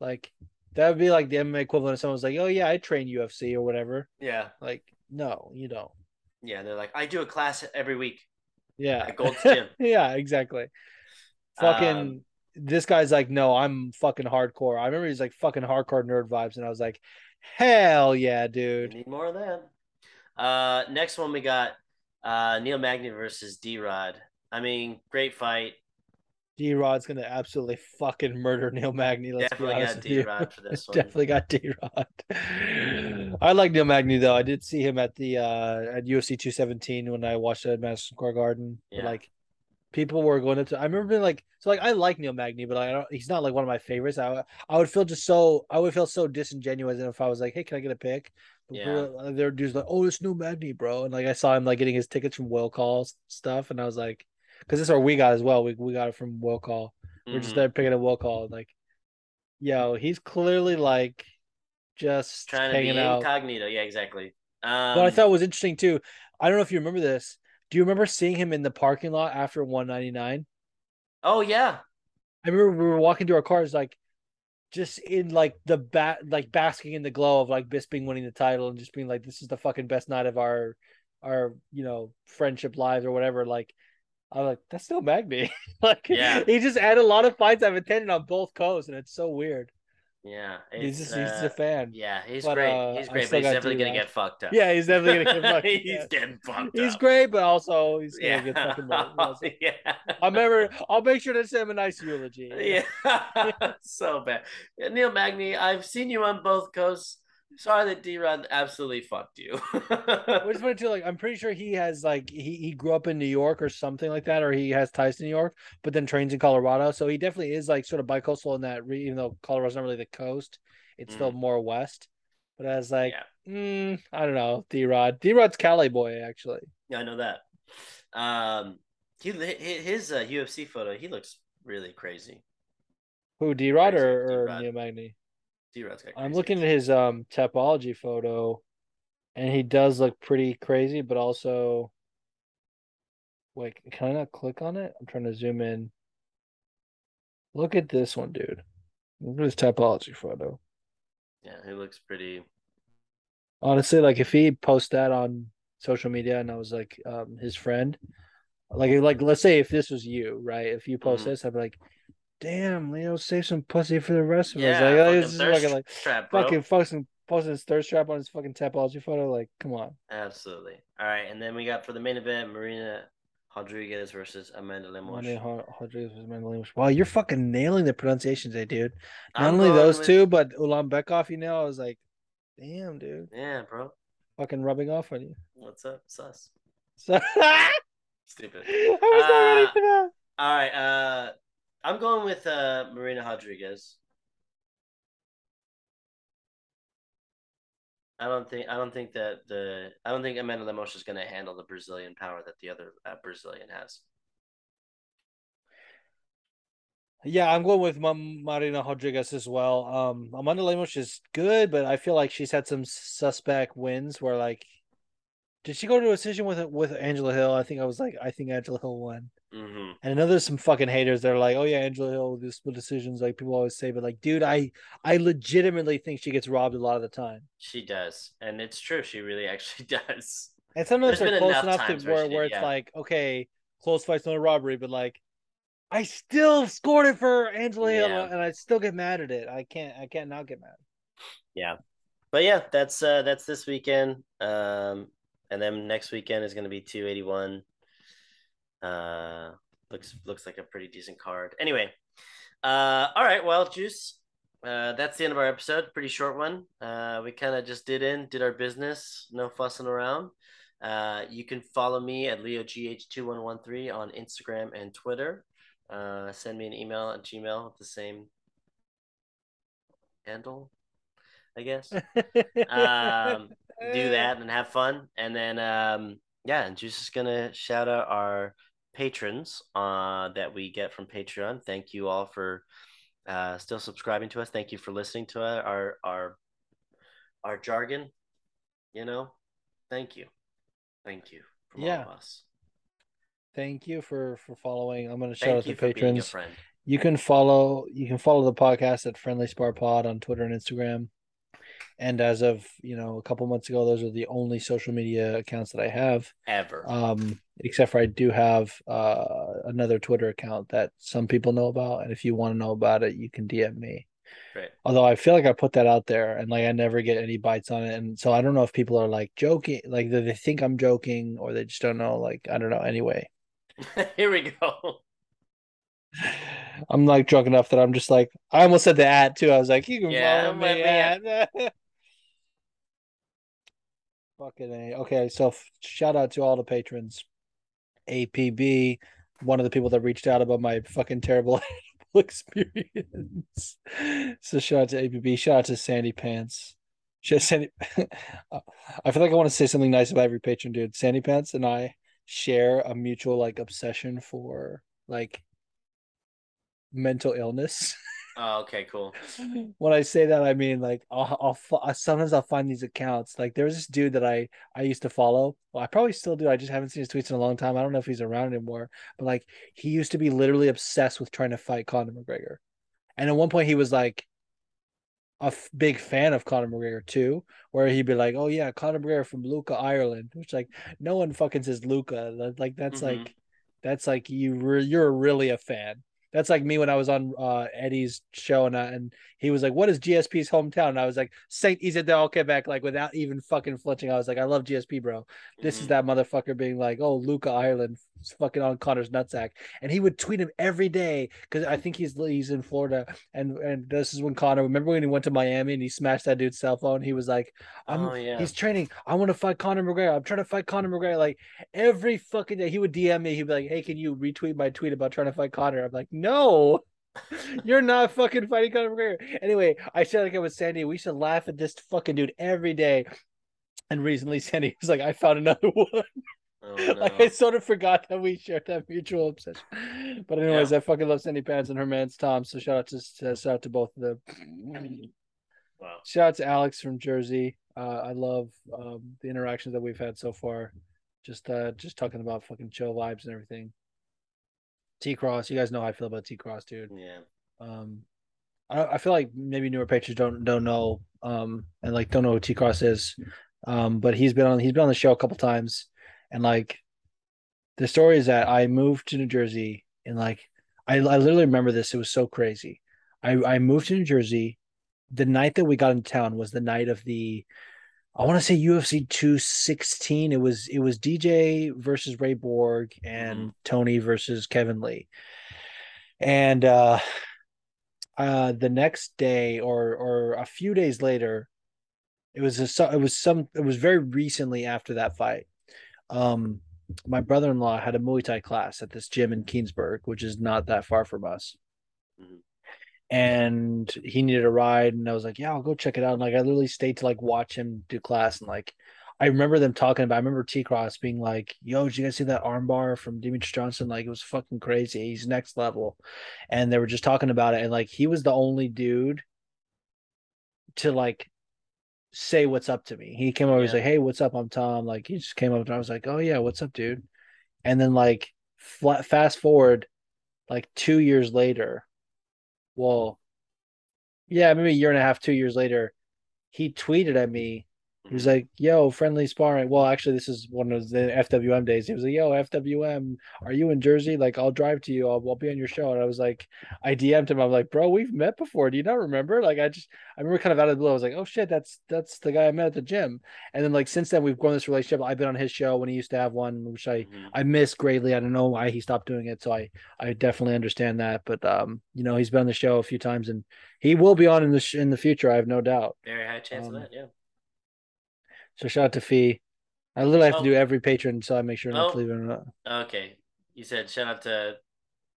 [SPEAKER 3] Like that would be like the MMA equivalent of someone's like, oh yeah, I train UFC or whatever.
[SPEAKER 4] Yeah.
[SPEAKER 3] Like, no, you don't.
[SPEAKER 4] Yeah. They're like, I do a class every week
[SPEAKER 3] Yeah,
[SPEAKER 4] at Gold's [LAUGHS] Gym.
[SPEAKER 3] yeah, exactly. Fucking
[SPEAKER 4] Um,
[SPEAKER 3] this guy's like, no, I'm fucking hardcore. I remember he's like fucking hardcore nerd vibes, and I was like, hell yeah,
[SPEAKER 4] We
[SPEAKER 3] dude.
[SPEAKER 4] need more of that. Uh, next one we got uh Neil Magny versus D Rod. I mean, great fight.
[SPEAKER 3] D Rod's gonna absolutely fucking murder Neil Magny. Let's
[SPEAKER 4] Definitely got. D Rod for this [LAUGHS] one.
[SPEAKER 3] Definitely got D Rod. I like Neil Magny though. I did see him at the uh at UFC 217 when I watched it at Madison Square Garden.
[SPEAKER 4] Yeah.
[SPEAKER 3] like people were going up to I remember being like so like I like Neil Magny, but I don't he's not like one of my favorites. I I would feel just so I would feel so disingenuous if I was like, hey, can I get a pick? But
[SPEAKER 4] Yeah.
[SPEAKER 3] uh, there dudes like, oh, it's Neil Magny, bro. And like I saw him like getting his tickets from Will Call stuff, and I was like, because this is our we got as well. We we got it from Will Call. We're just
[SPEAKER 4] Mhm.
[SPEAKER 3] there picking a will call. Like, yo, he's clearly like just
[SPEAKER 4] trying to be
[SPEAKER 3] out.
[SPEAKER 4] incognito. Yeah, exactly. Um,
[SPEAKER 3] what I thought it was interesting too. I don't know if you remember this. Do you remember seeing him in the parking lot after 199?
[SPEAKER 4] Oh yeah.
[SPEAKER 3] I remember we were walking to our cars, like just in like the bat, like basking in the glow of like Bisping winning the title and just being like, this is the fucking best night of our, our you know friendship lives or whatever. Like, I'm like, that's still Magny. [LAUGHS] like,
[SPEAKER 4] Yeah.
[SPEAKER 3] he just had a lot of fights I've attended on both coasts, and it's so weird.
[SPEAKER 4] Yeah.
[SPEAKER 3] He's just, he's just
[SPEAKER 4] uh,
[SPEAKER 3] a fan.
[SPEAKER 4] Yeah, he's
[SPEAKER 3] But,
[SPEAKER 4] great.
[SPEAKER 3] uh,
[SPEAKER 4] he's great, but
[SPEAKER 3] still
[SPEAKER 4] definitely gonna
[SPEAKER 3] D-Rod.
[SPEAKER 4] get fucked up.
[SPEAKER 3] Yeah, he's definitely gonna get [LAUGHS] fucked. Up.
[SPEAKER 4] He's
[SPEAKER 3] yeah.
[SPEAKER 4] getting fucked up.
[SPEAKER 3] He's
[SPEAKER 4] up.
[SPEAKER 3] great, but also he's gonna
[SPEAKER 4] Yeah.
[SPEAKER 3] get fucking. Also, [LAUGHS]
[SPEAKER 4] yeah.
[SPEAKER 3] I remember. I'll make sure to send him a nice eulogy.
[SPEAKER 4] Yeah, [LAUGHS] so bad. Neil Magny, I've seen you on both coasts. Sorry that D Rod absolutely fucked you.
[SPEAKER 3] Which funny too. Like, I'm pretty sure he has like he, he grew up in New York or something like that, or he has ties to New York, but then trains in Colorado. So he definitely is like sort of bicoastal in that. re- Even though Colorado's not really the coast, it's still more west. But as like,
[SPEAKER 4] yeah,
[SPEAKER 3] mm, I don't know, D Rod. D Rod's Cali boy actually.
[SPEAKER 4] yeah, I know that. Um, he hi- his uh, UFC photo, he looks really crazy.
[SPEAKER 3] Who D Rod or, or
[SPEAKER 4] D-Rod.
[SPEAKER 3] Neil Magny?
[SPEAKER 4] D Rod's got.
[SPEAKER 3] I'm looking at his um Tapology photo, and he does look pretty crazy, but also wait, can I not click on it? I'm trying to zoom in. Look at this one, dude. Look at his Tapology photo.
[SPEAKER 4] Yeah, he looks pretty.
[SPEAKER 3] Honestly, like if he posts that on social media and I was like um his friend, like like let's say if this was you, right? If you post
[SPEAKER 4] Mhm.
[SPEAKER 3] this, I'd be like, damn, Leo, save some pussy for the rest of
[SPEAKER 4] Yeah,
[SPEAKER 3] us. Like,
[SPEAKER 4] fucking
[SPEAKER 3] this is fucking like
[SPEAKER 4] trap,
[SPEAKER 3] fucking fucking posting his thirst trap on his fucking Tapology photo. Like, come on.
[SPEAKER 4] Absolutely. All right, and then we got for the main event, Marina Rodriguez versus Amanda Lemos.
[SPEAKER 3] Rodriguez was my name. Wow, you're fucking nailing the pronunciations, eh, dude. Not
[SPEAKER 4] I'm
[SPEAKER 3] only those
[SPEAKER 4] with-
[SPEAKER 3] two, but Ulan Bekov, you know, I was like, damn, dude,
[SPEAKER 4] Yeah, bro.
[SPEAKER 3] fucking rubbing off on you.
[SPEAKER 4] What's up, sus? [LAUGHS]
[SPEAKER 3] So I
[SPEAKER 4] Stupid.
[SPEAKER 3] was not ready
[SPEAKER 4] Uh,
[SPEAKER 3] for that.
[SPEAKER 4] All right, uh, I'm going with uh, Marina Rodriguez. I don't think I don't think that the I don't think Amanda Lemos is going to handle the Brazilian power that the other uh, Brazilian has.
[SPEAKER 3] Yeah, I'm going with Marina Rodriguez as well. Um, Amanda Lemos is good, but I feel like she's had some suspect wins where like, did she go to a decision with with Angela Hill? I think I was like, I think Angela Hill won.
[SPEAKER 4] hmm
[SPEAKER 3] And I know there's some fucking haters that are like, oh yeah, Angela Hill, this split decisions, like people always say, but like, dude, I I legitimately think she gets robbed a lot of the time.
[SPEAKER 4] She does, and it's true. She really actually [LAUGHS] does.
[SPEAKER 3] And sometimes
[SPEAKER 4] There's
[SPEAKER 3] they're close
[SPEAKER 4] enough
[SPEAKER 3] enough to
[SPEAKER 4] where
[SPEAKER 3] where,
[SPEAKER 4] did,
[SPEAKER 3] it's
[SPEAKER 4] yeah.
[SPEAKER 3] like, okay, close fight's not a robbery, but like I still scored it for Angela Hill,
[SPEAKER 4] Yeah.
[SPEAKER 3] and I still get mad at it. I can't. I can't not get mad.
[SPEAKER 4] Yeah. But yeah, that's uh that's this weekend. Um and then next weekend is gonna be 281. Uh looks looks like a pretty decent card. Anyway. Uh all right, well, Juice. Uh that's the end of our episode. Pretty short one. Uh we kind of just did in, did our business, no fussing around. Uh you can follow me at LeoGH2113 on Instagram and Twitter. Uh send me an email at Gmail at the same handle, I guess [LAUGHS] um, do that and have fun. And then, um, yeah, and Juice is gonna shout out our patrons uh, that we get from Patreon. Thank you all for uh, still subscribing to us. Thank you for listening to our our our jargon. You know, thank you, thank you from all
[SPEAKER 3] Yeah.
[SPEAKER 4] of us.
[SPEAKER 3] Thank you for for following. I'm gonna shout
[SPEAKER 4] Thank
[SPEAKER 3] out the
[SPEAKER 4] for being a
[SPEAKER 3] patrons. You can follow you can follow the podcast at Friendly Spar Pod on Twitter and Instagram. And as of you know a couple months ago, those are the only social media accounts that I have.
[SPEAKER 4] Ever.
[SPEAKER 3] Um, except for I do have uh another Twitter account that some people know about, and if you want to know about it, you can DM me.
[SPEAKER 4] Right.
[SPEAKER 3] Although I feel like I put that out there and like I never get any bites on it, and so I don't know if people are like joking, like they they think I'm joking, or they just don't know. Like I don't know. Anyway, [LAUGHS]
[SPEAKER 4] Here we go. [LAUGHS]
[SPEAKER 3] I'm like drunk enough that I'm just like I almost said the at too. I was like, you can
[SPEAKER 4] Yeah,
[SPEAKER 3] follow me at. [LAUGHS] Fucking a. Okay, so f- shout out to all the patrons. APB, one of the people that reached out about my fucking terrible [LAUGHS] experience. So shout out to APB. Shout out to Sandy Pants. Shout Sandy. [LAUGHS] Uh, I feel like I want to say something nice about every patron, dude. Sandy Pants and I share a mutual like obsession for like mental illness. [LAUGHS]
[SPEAKER 4] Oh, okay, cool. [LAUGHS]
[SPEAKER 3] when I say that, I mean like I'll, I'll sometimes I'll find these accounts. Like there was this dude that I I used to follow. Well, I probably still do. I just haven't seen his tweets in a long time. I don't know if he's around anymore. But like he used to be literally obsessed with trying to fight Conor McGregor, and at one point he was like a f- big fan of Conor McGregor too, where he'd be like, "Oh yeah, Conor McGregor from Lucan, Ireland," which like no one fucking says Lucan. Like that's
[SPEAKER 4] Mhm.
[SPEAKER 3] like that's like you re- you're really a fan. That's like me when I was on uh, Eddie's show and I, and he was like, "What is GSP's hometown?" And I was like, "Saint Isabel, Quebec." Like without even fucking flinching, I was like, "I love GSP, bro." This is
[SPEAKER 4] Mhm.
[SPEAKER 3] that motherfucker being like, "Oh, Lucan Ireland, fucking on Conor's nutsack," and he would tweet him every day because I think he's he's in Florida, and and this is when Connor. Remember when he went to Miami and he smashed that dude's cell phone? He was like, "I'm
[SPEAKER 4] Oh, yeah.
[SPEAKER 3] he's training. I want to fight Conor McGregor. I'm trying to fight Conor McGregor." Like every fucking day, he would DM me. He'd be like, "Hey, can you retweet my tweet about trying to fight Conor?" I'm like, "No." [LAUGHS] You're not fucking fighting Conor McGregor. Anyway, I said like I was Sandy. We should laugh at this fucking dude every day. And recently, Sandy was like, "I found another [LAUGHS] one."
[SPEAKER 4] Oh, [LAUGHS]
[SPEAKER 3] like. I sort of forgot that we shared that mutual obsession. But anyways, I fucking love Cindy Pants and her man's Tom. So shout out to shout out to both of them.
[SPEAKER 4] Wow.
[SPEAKER 3] Shout out to Alex from Jersey. Uh, I love um, the interactions that we've had so far. Just uh, just talking about fucking chill vibes and everything. T Cross, you guys know how I feel about T Cross, dude.
[SPEAKER 4] Yeah.
[SPEAKER 3] Um, I, I feel like maybe newer patrons don't don't know um and like don't know who T Cross is. Um, but he's been on he's been on the show a couple times, and like the story is that I moved to New Jersey and like I I literally remember this. It was so crazy. I I moved to New Jersey. The night that we got into town was the night of the I want to say UFC 216. It was it was DJ versus Ray Borg and Tony versus Kevin Lee. And uh uh the next day or or a few days later it was a, it was some it was very recently after that fight. Um my brother-in-law had a Muay Thai class at this gym in Keansburg, which is not that far from us.
[SPEAKER 4] Mhm.
[SPEAKER 3] And he needed a ride, and I was like, "Yeah, I'll go check it out." And like, I literally stayed to like watch him do class, and like, I remember them talking about. I remember T Cross being like, "Yo, did you guys see that armbar from Demetrious Johnson? Like, it was fucking crazy. He's next level." And they were just talking about it, and like, he was the only dude to like say what's up to me. He came over, he's
[SPEAKER 4] Yeah.
[SPEAKER 3] like, "Hey, what's up? I'm Tom." Like, he just came up, and I was like, "Oh yeah, what's up, dude?" And then like, flat, fast forward, like two years later, well, yeah, maybe a year and a half, two years later, he tweeted at me He was like, "Yo, friendly sparring." Well, actually, this is one of the FWM days. He was like, "Yo, FWM, are you in Jersey? Like, I'll drive to you. I'll, I'll be on your show." And I was like, I DM'd him. I'm like, "Bro, we've met before. Do you not remember?" Like, I just, I remember kind of out of the blue. I was like, "Oh shit, that's that's the guy I met at the gym." And then like since then, we've grown this relationship. I've been on his show when he used to have one, which I
[SPEAKER 4] Mhm.
[SPEAKER 3] I miss greatly. I don't know why he stopped doing it, so I I definitely understand that. But um, you know, he's been on the show a few times, and he will be on in the sh- in the future. I have no doubt.
[SPEAKER 4] Very high chance
[SPEAKER 3] Um,
[SPEAKER 4] of that. Yeah.
[SPEAKER 3] So shout out to Fee. I literally have
[SPEAKER 4] Oh.
[SPEAKER 3] to do every patron, so I make sure not
[SPEAKER 4] Oh.
[SPEAKER 3] to leave it. Not.
[SPEAKER 4] Okay. You said shout out to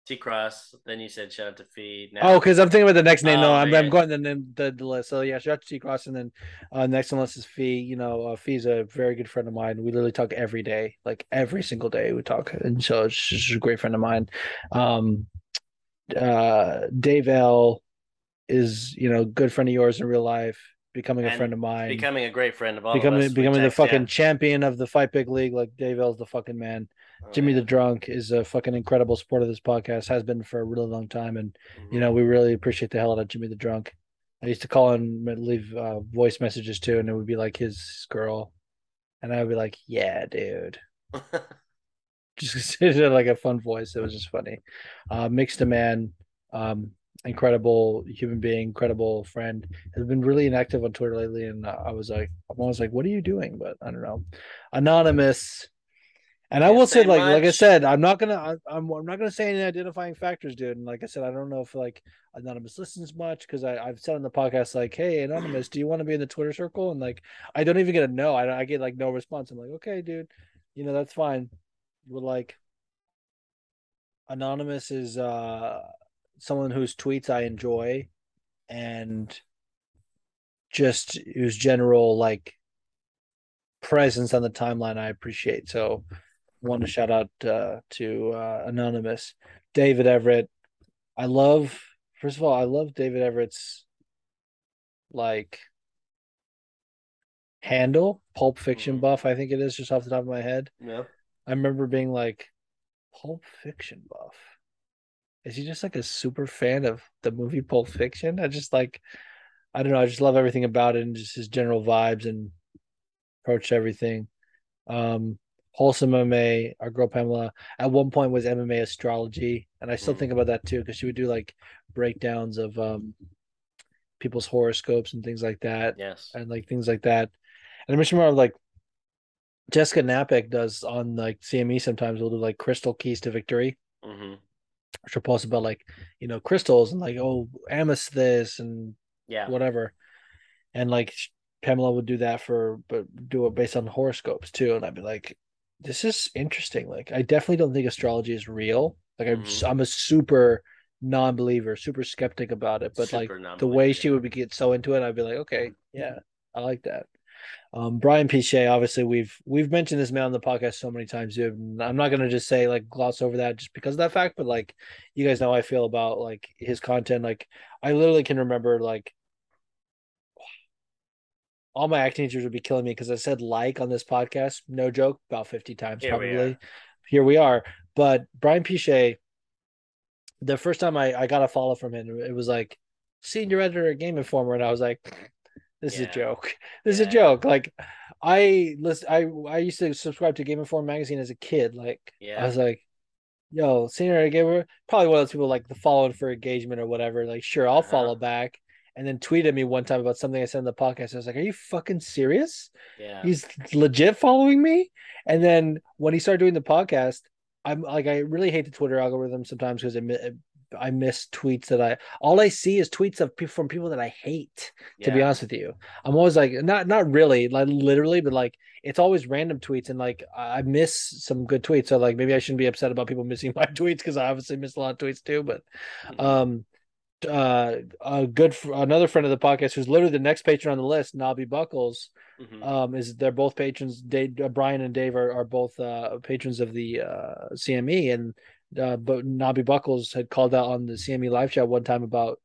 [SPEAKER 4] T Cross. Then you said shout out to Fee. Now,
[SPEAKER 3] Oh, because I'm thinking about the next name. No,
[SPEAKER 4] Oh,
[SPEAKER 3] I'm. I'm going to the, the the list. So yeah, shout out to T Cross, and then uh, next on the list is Fee. You know, uh, Fee's a very good friend of mine. We literally talk every day, like every single day we talk, and so just a great friend of mine. Um, uh, Dave L is you know good friend of yours in real life, becoming a friend of mine,
[SPEAKER 4] becoming a great friend of all
[SPEAKER 3] becoming
[SPEAKER 4] of us.
[SPEAKER 3] Becoming the
[SPEAKER 4] text, yeah.
[SPEAKER 3] fucking champion of the Fight Big League. Like Dave L's the fucking man.
[SPEAKER 4] Oh,
[SPEAKER 3] Jimmy
[SPEAKER 4] yeah.
[SPEAKER 3] the Drunk is a fucking incredible supporter of this podcast. Has been for a really long time, and you
[SPEAKER 4] Mhm.
[SPEAKER 3] know we really appreciate the hell out of Jimmy the Drunk. I used to call him and leave uh, voice messages too, and it would be like his girl, and I would be like, "Yeah, dude," [LAUGHS] [LAUGHS] just [LAUGHS] like a fun voice. It was just funny. Uh, mixed a man, um, incredible human being, incredible friend. Has been really inactive on Twitter lately, and I was like, I'm always like, "What are you doing?" But I don't know. Anonymous. And I will say, like, like I said, I'm not gonna, I, I'm, I'm not gonna say any identifying factors, dude. And like I said, I don't know if like anonymous listens much because I, I've said on the podcast, like, hey, anonymous, do you want to be in the Twitter circle? And like, I don't even get a no. I, I get like no response. I'm like, okay, dude, you know that's fine. But like, anonymous is uh someone whose tweets I enjoy, and just whose general like presence on the timeline I appreciate. So want to shout out uh, to uh, Anonymous, David Everett. I love, first of all, I love David Everett's like handle, Pulp Fiction
[SPEAKER 4] Mhm.
[SPEAKER 3] buff. I think it is just off the top of my head.
[SPEAKER 4] Yeah.
[SPEAKER 3] I remember being like, Pulp Fiction buff. Is he just like a super fan of the movie Pulp Fiction? I just like, I don't know. I just love everything about it and just his general vibes and approach to everything. Um, wholesome MMA, our girl Pamela, at one point was MMA astrology, and I still
[SPEAKER 4] Mm.
[SPEAKER 3] think about that too because she would do like breakdowns of um people's horoscopes and things like that,
[SPEAKER 4] Yes.
[SPEAKER 3] and like things like that. And I just remember like Jessica Napek does on like CME sometimes. We'll do like crystal keys to victory. She'll post about like you know crystals and like oh amethyst and
[SPEAKER 4] Yeah.
[SPEAKER 3] whatever. And like Pamela would do that for, but do it based on horoscopes too. And I'd be like, this is interesting. Like, I definitely don't think astrology is real. Like, I'm,
[SPEAKER 4] Mhm.
[SPEAKER 3] I'm a super non-believer, super skeptic about it. But like the way she would be, get so into it, I'd be like, okay, yeah, I like that. Um, Brian Pichet, obviously we've we've mentioned this man on the podcast so many times. Dude. I'm not gonna just say like gloss over that just because of that fact, but like you guys know how I feel about like his content. Like I literally can remember like all my acting teachers would be killing me because I said like on this podcast, no joke, about 50 times
[SPEAKER 4] Here we
[SPEAKER 3] probably.
[SPEAKER 4] are.
[SPEAKER 3] Here we are. But Brian Pichet, the first time I, I got a follow from him, it was like senior editor at Game Informer, and I was like, this is a joke. [LAUGHS] This is a joke. Like I listen I I used to subscribe to Game Informer magazine as a kid. Like
[SPEAKER 4] Yeah.
[SPEAKER 3] I was like, yo, senior gamer, probably one of those people like the following for engagement or whatever. Like, sure, I'll
[SPEAKER 4] Uh-huh.
[SPEAKER 3] follow back. And then tweeted me one time about something I said in the podcast. I was like, "Are you fucking serious?
[SPEAKER 4] yeah.
[SPEAKER 3] He's legit following me." And then when he started doing the podcast, I'm like, I really hate the Twitter algorithm sometimes because it, mi- I miss tweets that I all I see is tweets of people from people that I hate. To be honest with you, I'm always like, not not really, like literally, but like it's always random tweets, and like I miss some good tweets. So like maybe I shouldn't be upset about people missing [LAUGHS] my tweets because I obviously miss a lot of tweets too. But
[SPEAKER 4] Mhm.
[SPEAKER 3] um uh a good another friend of the podcast who's literally the next patron on the list Nobby Buckles
[SPEAKER 4] Mhm.
[SPEAKER 3] um is they're both patrons Dave, uh, Brian and Dave are, are both uh patrons of the uh CME and uh but Nobby Buckles had called out on the CME live chat one time about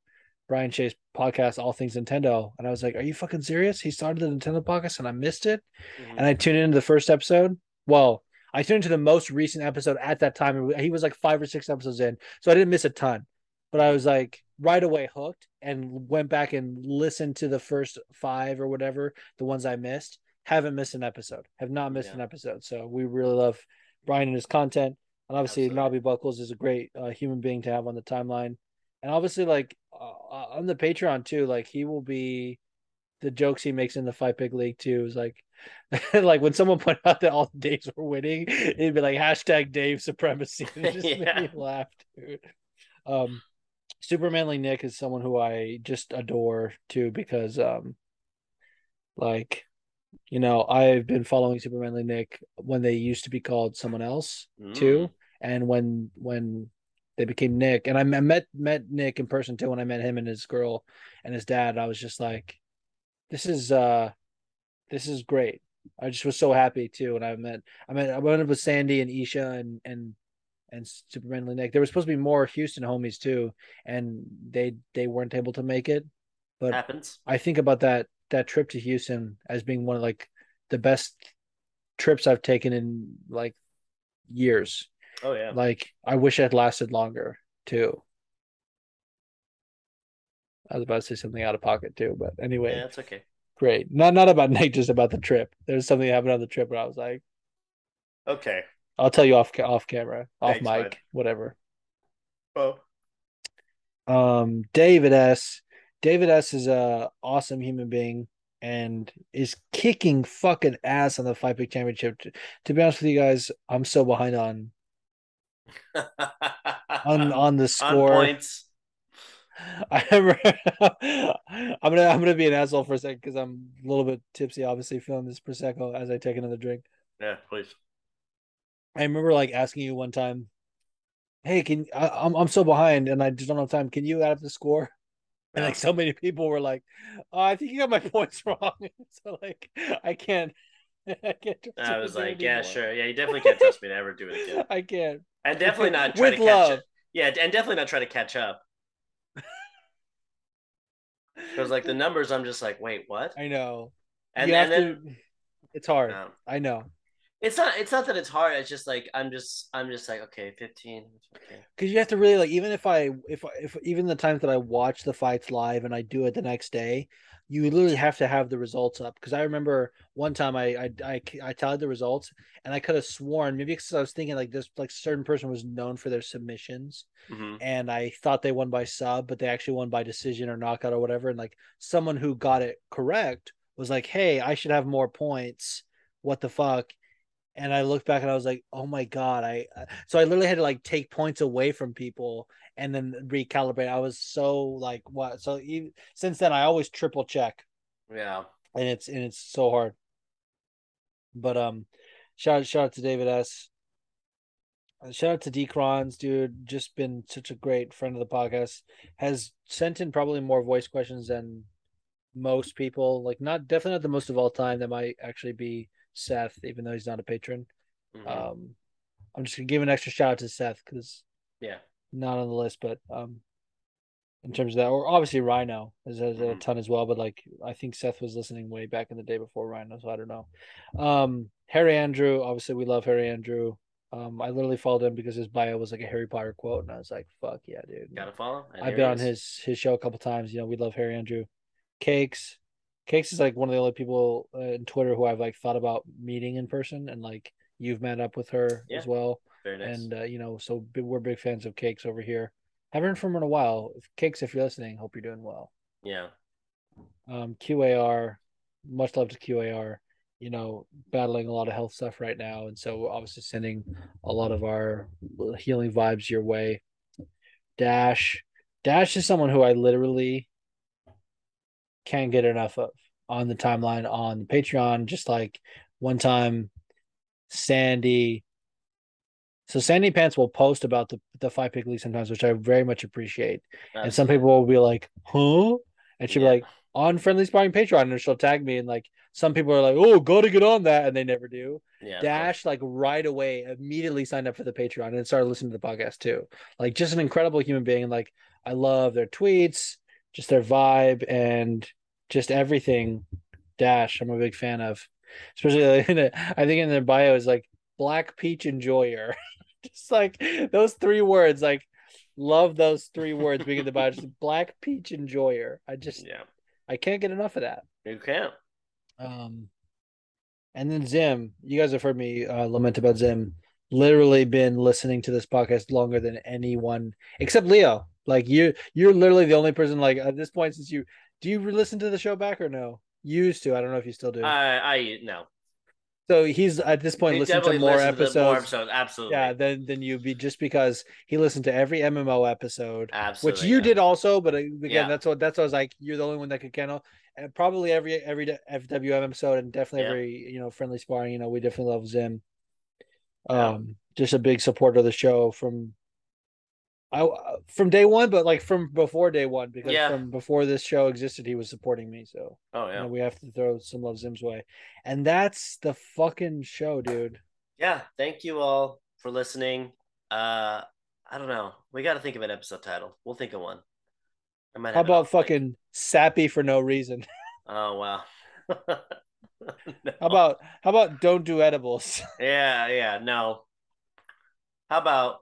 [SPEAKER 3] Brian Shea's podcast All Things Nintendo and I was like are you fucking serious he started the Nintendo podcast and I missed it
[SPEAKER 4] Mhm.
[SPEAKER 3] and I tuned into the first episode. Well, I tuned into the most recent episode at that time. He was like five or six episodes in, so I didn't miss a ton. But I was like right away hooked and went back and listened to the first five or whatever, the ones I missed. haven't missed an episode. Have not missed
[SPEAKER 4] Yeah.
[SPEAKER 3] an episode. So we really love Brian and his content. And obviously,
[SPEAKER 4] Absolutely.
[SPEAKER 3] Nobby Buckles is a great uh, human being to have on the timeline. And obviously, like uh, on the Patreon too, like he will be the jokes he makes in the Fight Big League too is like, [LAUGHS] like when someone pointed out that all the Daves were winning, it'd be like hashtag Dave supremacy. And [LAUGHS] it just
[SPEAKER 4] Yeah. [LAUGHS]
[SPEAKER 3] made me laugh, dude. Um, Supermanly Nick is someone who I just adore too because um, like, you know, I've been following Supermanly Nick when they used to be called someone else too,
[SPEAKER 4] Mm.
[SPEAKER 3] And when when they became Nick, and I met met, Nick in person too when I met him and his girl and his dad. I was just like, this is uh, this is great. I just was so happy too, and I met I met I went up with Sandy and Isha and and and Supermanly Nick. There was supposed to be more Houston homies too, and they they weren't able to make it. But
[SPEAKER 4] Happens.
[SPEAKER 3] I think about that that trip to Houston as being one of like the best trips I've taken in like years.
[SPEAKER 4] Oh yeah.
[SPEAKER 3] Like I wish it had lasted longer too. I was about to say something out of pocket too, but anyway,
[SPEAKER 4] Yeah, it's okay.
[SPEAKER 3] great. Not not about [LAUGHS] Nick, just about the trip. There's something that happened on the trip where I was like,
[SPEAKER 4] Okay.
[SPEAKER 3] I'll tell you off off camera, off
[SPEAKER 4] Thanks,
[SPEAKER 3] mic,
[SPEAKER 4] bud.
[SPEAKER 3] whatever.
[SPEAKER 4] Oh.
[SPEAKER 3] Um, David S. David S. is a awesome human being and is kicking fucking ass on the Five Pick Championship. To, to be honest with you guys, I'm so behind on on [LAUGHS] on the
[SPEAKER 4] On
[SPEAKER 3] score.
[SPEAKER 4] points. [LAUGHS]
[SPEAKER 3] I remember [LAUGHS] I'm gonna I'm gonna be an asshole for a second because I'm a little bit tipsy, obviously feeling this prosecco as I take another drink.
[SPEAKER 4] Yeah, please.
[SPEAKER 3] I remember like asking you one time, "Hey, can I, I'm I'm so behind and I just don't have time. Can you add up the score?" And like so many people were like, oh, "I think you got my points wrong." so like I can't. [LAUGHS] I can't. trust
[SPEAKER 4] I was like, yeah,
[SPEAKER 3] anymore.
[SPEAKER 4] sure. Yeah, you definitely can't trust me to ever do it again. [LAUGHS]
[SPEAKER 3] I can't.
[SPEAKER 4] And definitely not try
[SPEAKER 3] With
[SPEAKER 4] to catch up. Yeah, and definitely not try to catch up. [LAUGHS] Because like the numbers, I'm just like, wait, what?
[SPEAKER 3] I know.
[SPEAKER 4] And, and then
[SPEAKER 3] to. It's hard.
[SPEAKER 4] no.
[SPEAKER 3] I know.
[SPEAKER 4] it's not. It's not that it's hard. It's just like I'm just. I'm just like okay, 15. Okay.
[SPEAKER 3] because you have to really like even if I if if even the times that I watch the fights live and I do it the next day, you literally have to have the results up. Because I remember one time I I I, I tallied the results and I could have sworn maybe because I was thinking like this like certain person was known for their submissions
[SPEAKER 4] hmm
[SPEAKER 3] and I thought they won by sub, but they actually won by decision or knockout or whatever. And like someone who got it correct was like, "Hey, I should have more points. What the fuck?" And I looked back and I was like, "Oh my god!" I so I literally had to like take points away from people and then recalibrate. I was so like, what? So even, since then, I always triple check,
[SPEAKER 4] Yeah.
[SPEAKER 3] and it's and it's so hard. But um, shout shout out to David S. Uh, Shout out to D Crons, dude. Just been such a great friend of the podcast. Has sent in probably more voice questions than most people. Like, not definitely not the most of all time. That might actually be Seth, even though he's not a patron.
[SPEAKER 4] Mhm.
[SPEAKER 3] Um, I'm just gonna give an extra shout out to Seth because
[SPEAKER 4] yeah.
[SPEAKER 3] Not on the list, but um, in terms of that, or obviously Rhino has, has a
[SPEAKER 4] Mhm.
[SPEAKER 3] ton as well. But like, I think Seth was listening way back in the day before Rhino, so I don't know. Um, Harry Andrew, obviously we love Harry Andrew. Um, I literally followed him because his bio was like a Harry Potter quote, and I was like, "Fuck yeah, dude!"
[SPEAKER 4] Gotta follow. And
[SPEAKER 3] I've been on
[SPEAKER 4] is.
[SPEAKER 3] his his show a couple times. You know, we love Harry Andrew. Cakes, Cakes is like one of the only people uh, in Twitter who I've like thought about meeting in person, and like you've met up with her
[SPEAKER 4] Yeah.
[SPEAKER 3] as well.
[SPEAKER 4] Very nice.
[SPEAKER 3] And uh, you know, so we're big fans of Cakes over here. Haven't heard from her in a while. Cakes, if you're listening, hope you're doing well.
[SPEAKER 4] yeah.
[SPEAKER 3] Um, QAR, much love to QAR. You know, battling a lot of health stuff right now, and so we're obviously sending a lot of our healing vibes your way. Dash, Dash is someone who I literally can't get enough of on the timeline on Patreon. Just like one time, Sandy. So Sandy Pants will post about the the five pick league sometimes, which I very much appreciate. And some people will be like, "Huh?" And she'll
[SPEAKER 4] Yeah.
[SPEAKER 3] be like, "On friendly sparring Patreon," and she'll tag me, and like some people are like, "Oh, gotta get on that," and they never do.
[SPEAKER 4] yeah.
[SPEAKER 3] Dash like right away immediately signed up for the Patreon and started listening to the podcast too. Like just an incredible human being. And like I love their tweets, just their vibe, and just everything. Dash, I'm a big fan of. Especially like, in [LAUGHS] the, I think in their bio is like Black Peach Enjoyer. [LAUGHS] [LAUGHS] just like those three words, like love those three words being in the. Just [LAUGHS] Black Peach Enjoyer. I just
[SPEAKER 4] Yeah.
[SPEAKER 3] I can't get enough of that.
[SPEAKER 4] You can't.
[SPEAKER 3] Um, And then Zim, you guys have heard me uh, lament about Zim. Literally been listening to this podcast longer than anyone except Leo. Like you, you're literally the only person. Like at this point, since you do you listen to the show back or no? You used to. I don't know if you still do.
[SPEAKER 4] I I no.
[SPEAKER 3] So he's at this point
[SPEAKER 4] He
[SPEAKER 3] listening to more
[SPEAKER 4] listened to
[SPEAKER 3] episodes.
[SPEAKER 4] more episodes. Absolutely.
[SPEAKER 3] Yeah, than than you be just because he listened to every MMO episode,
[SPEAKER 4] Absolutely.
[SPEAKER 3] which you
[SPEAKER 4] yeah.
[SPEAKER 3] did also. But uh, again,
[SPEAKER 4] Yeah.
[SPEAKER 3] that's what that's what I was like. You're the only one that could kennel, and probably every every FWM episode, and definitely
[SPEAKER 4] Yeah.
[SPEAKER 3] every you know friendly sparring. You know, we definitely love Zim. Um, just a big supporter of the show from. I from day one, but like from before day one, because
[SPEAKER 4] Yeah.
[SPEAKER 3] from before this show existed, he was supporting me. So
[SPEAKER 4] Oh
[SPEAKER 3] you
[SPEAKER 4] yeah.
[SPEAKER 3] know, we have to throw some love Zim's way, and that's the fucking show, dude.
[SPEAKER 4] Yeah. Thank you all for listening. Uh, I don't know. We got to think of an episode title. We'll think of one. I might
[SPEAKER 3] How about fucking sappy for no reason? [LAUGHS]
[SPEAKER 4] Oh wow. [LAUGHS] No.
[SPEAKER 3] How about how about don't do edibles? [LAUGHS]
[SPEAKER 4] Yeah, yeah, no. How about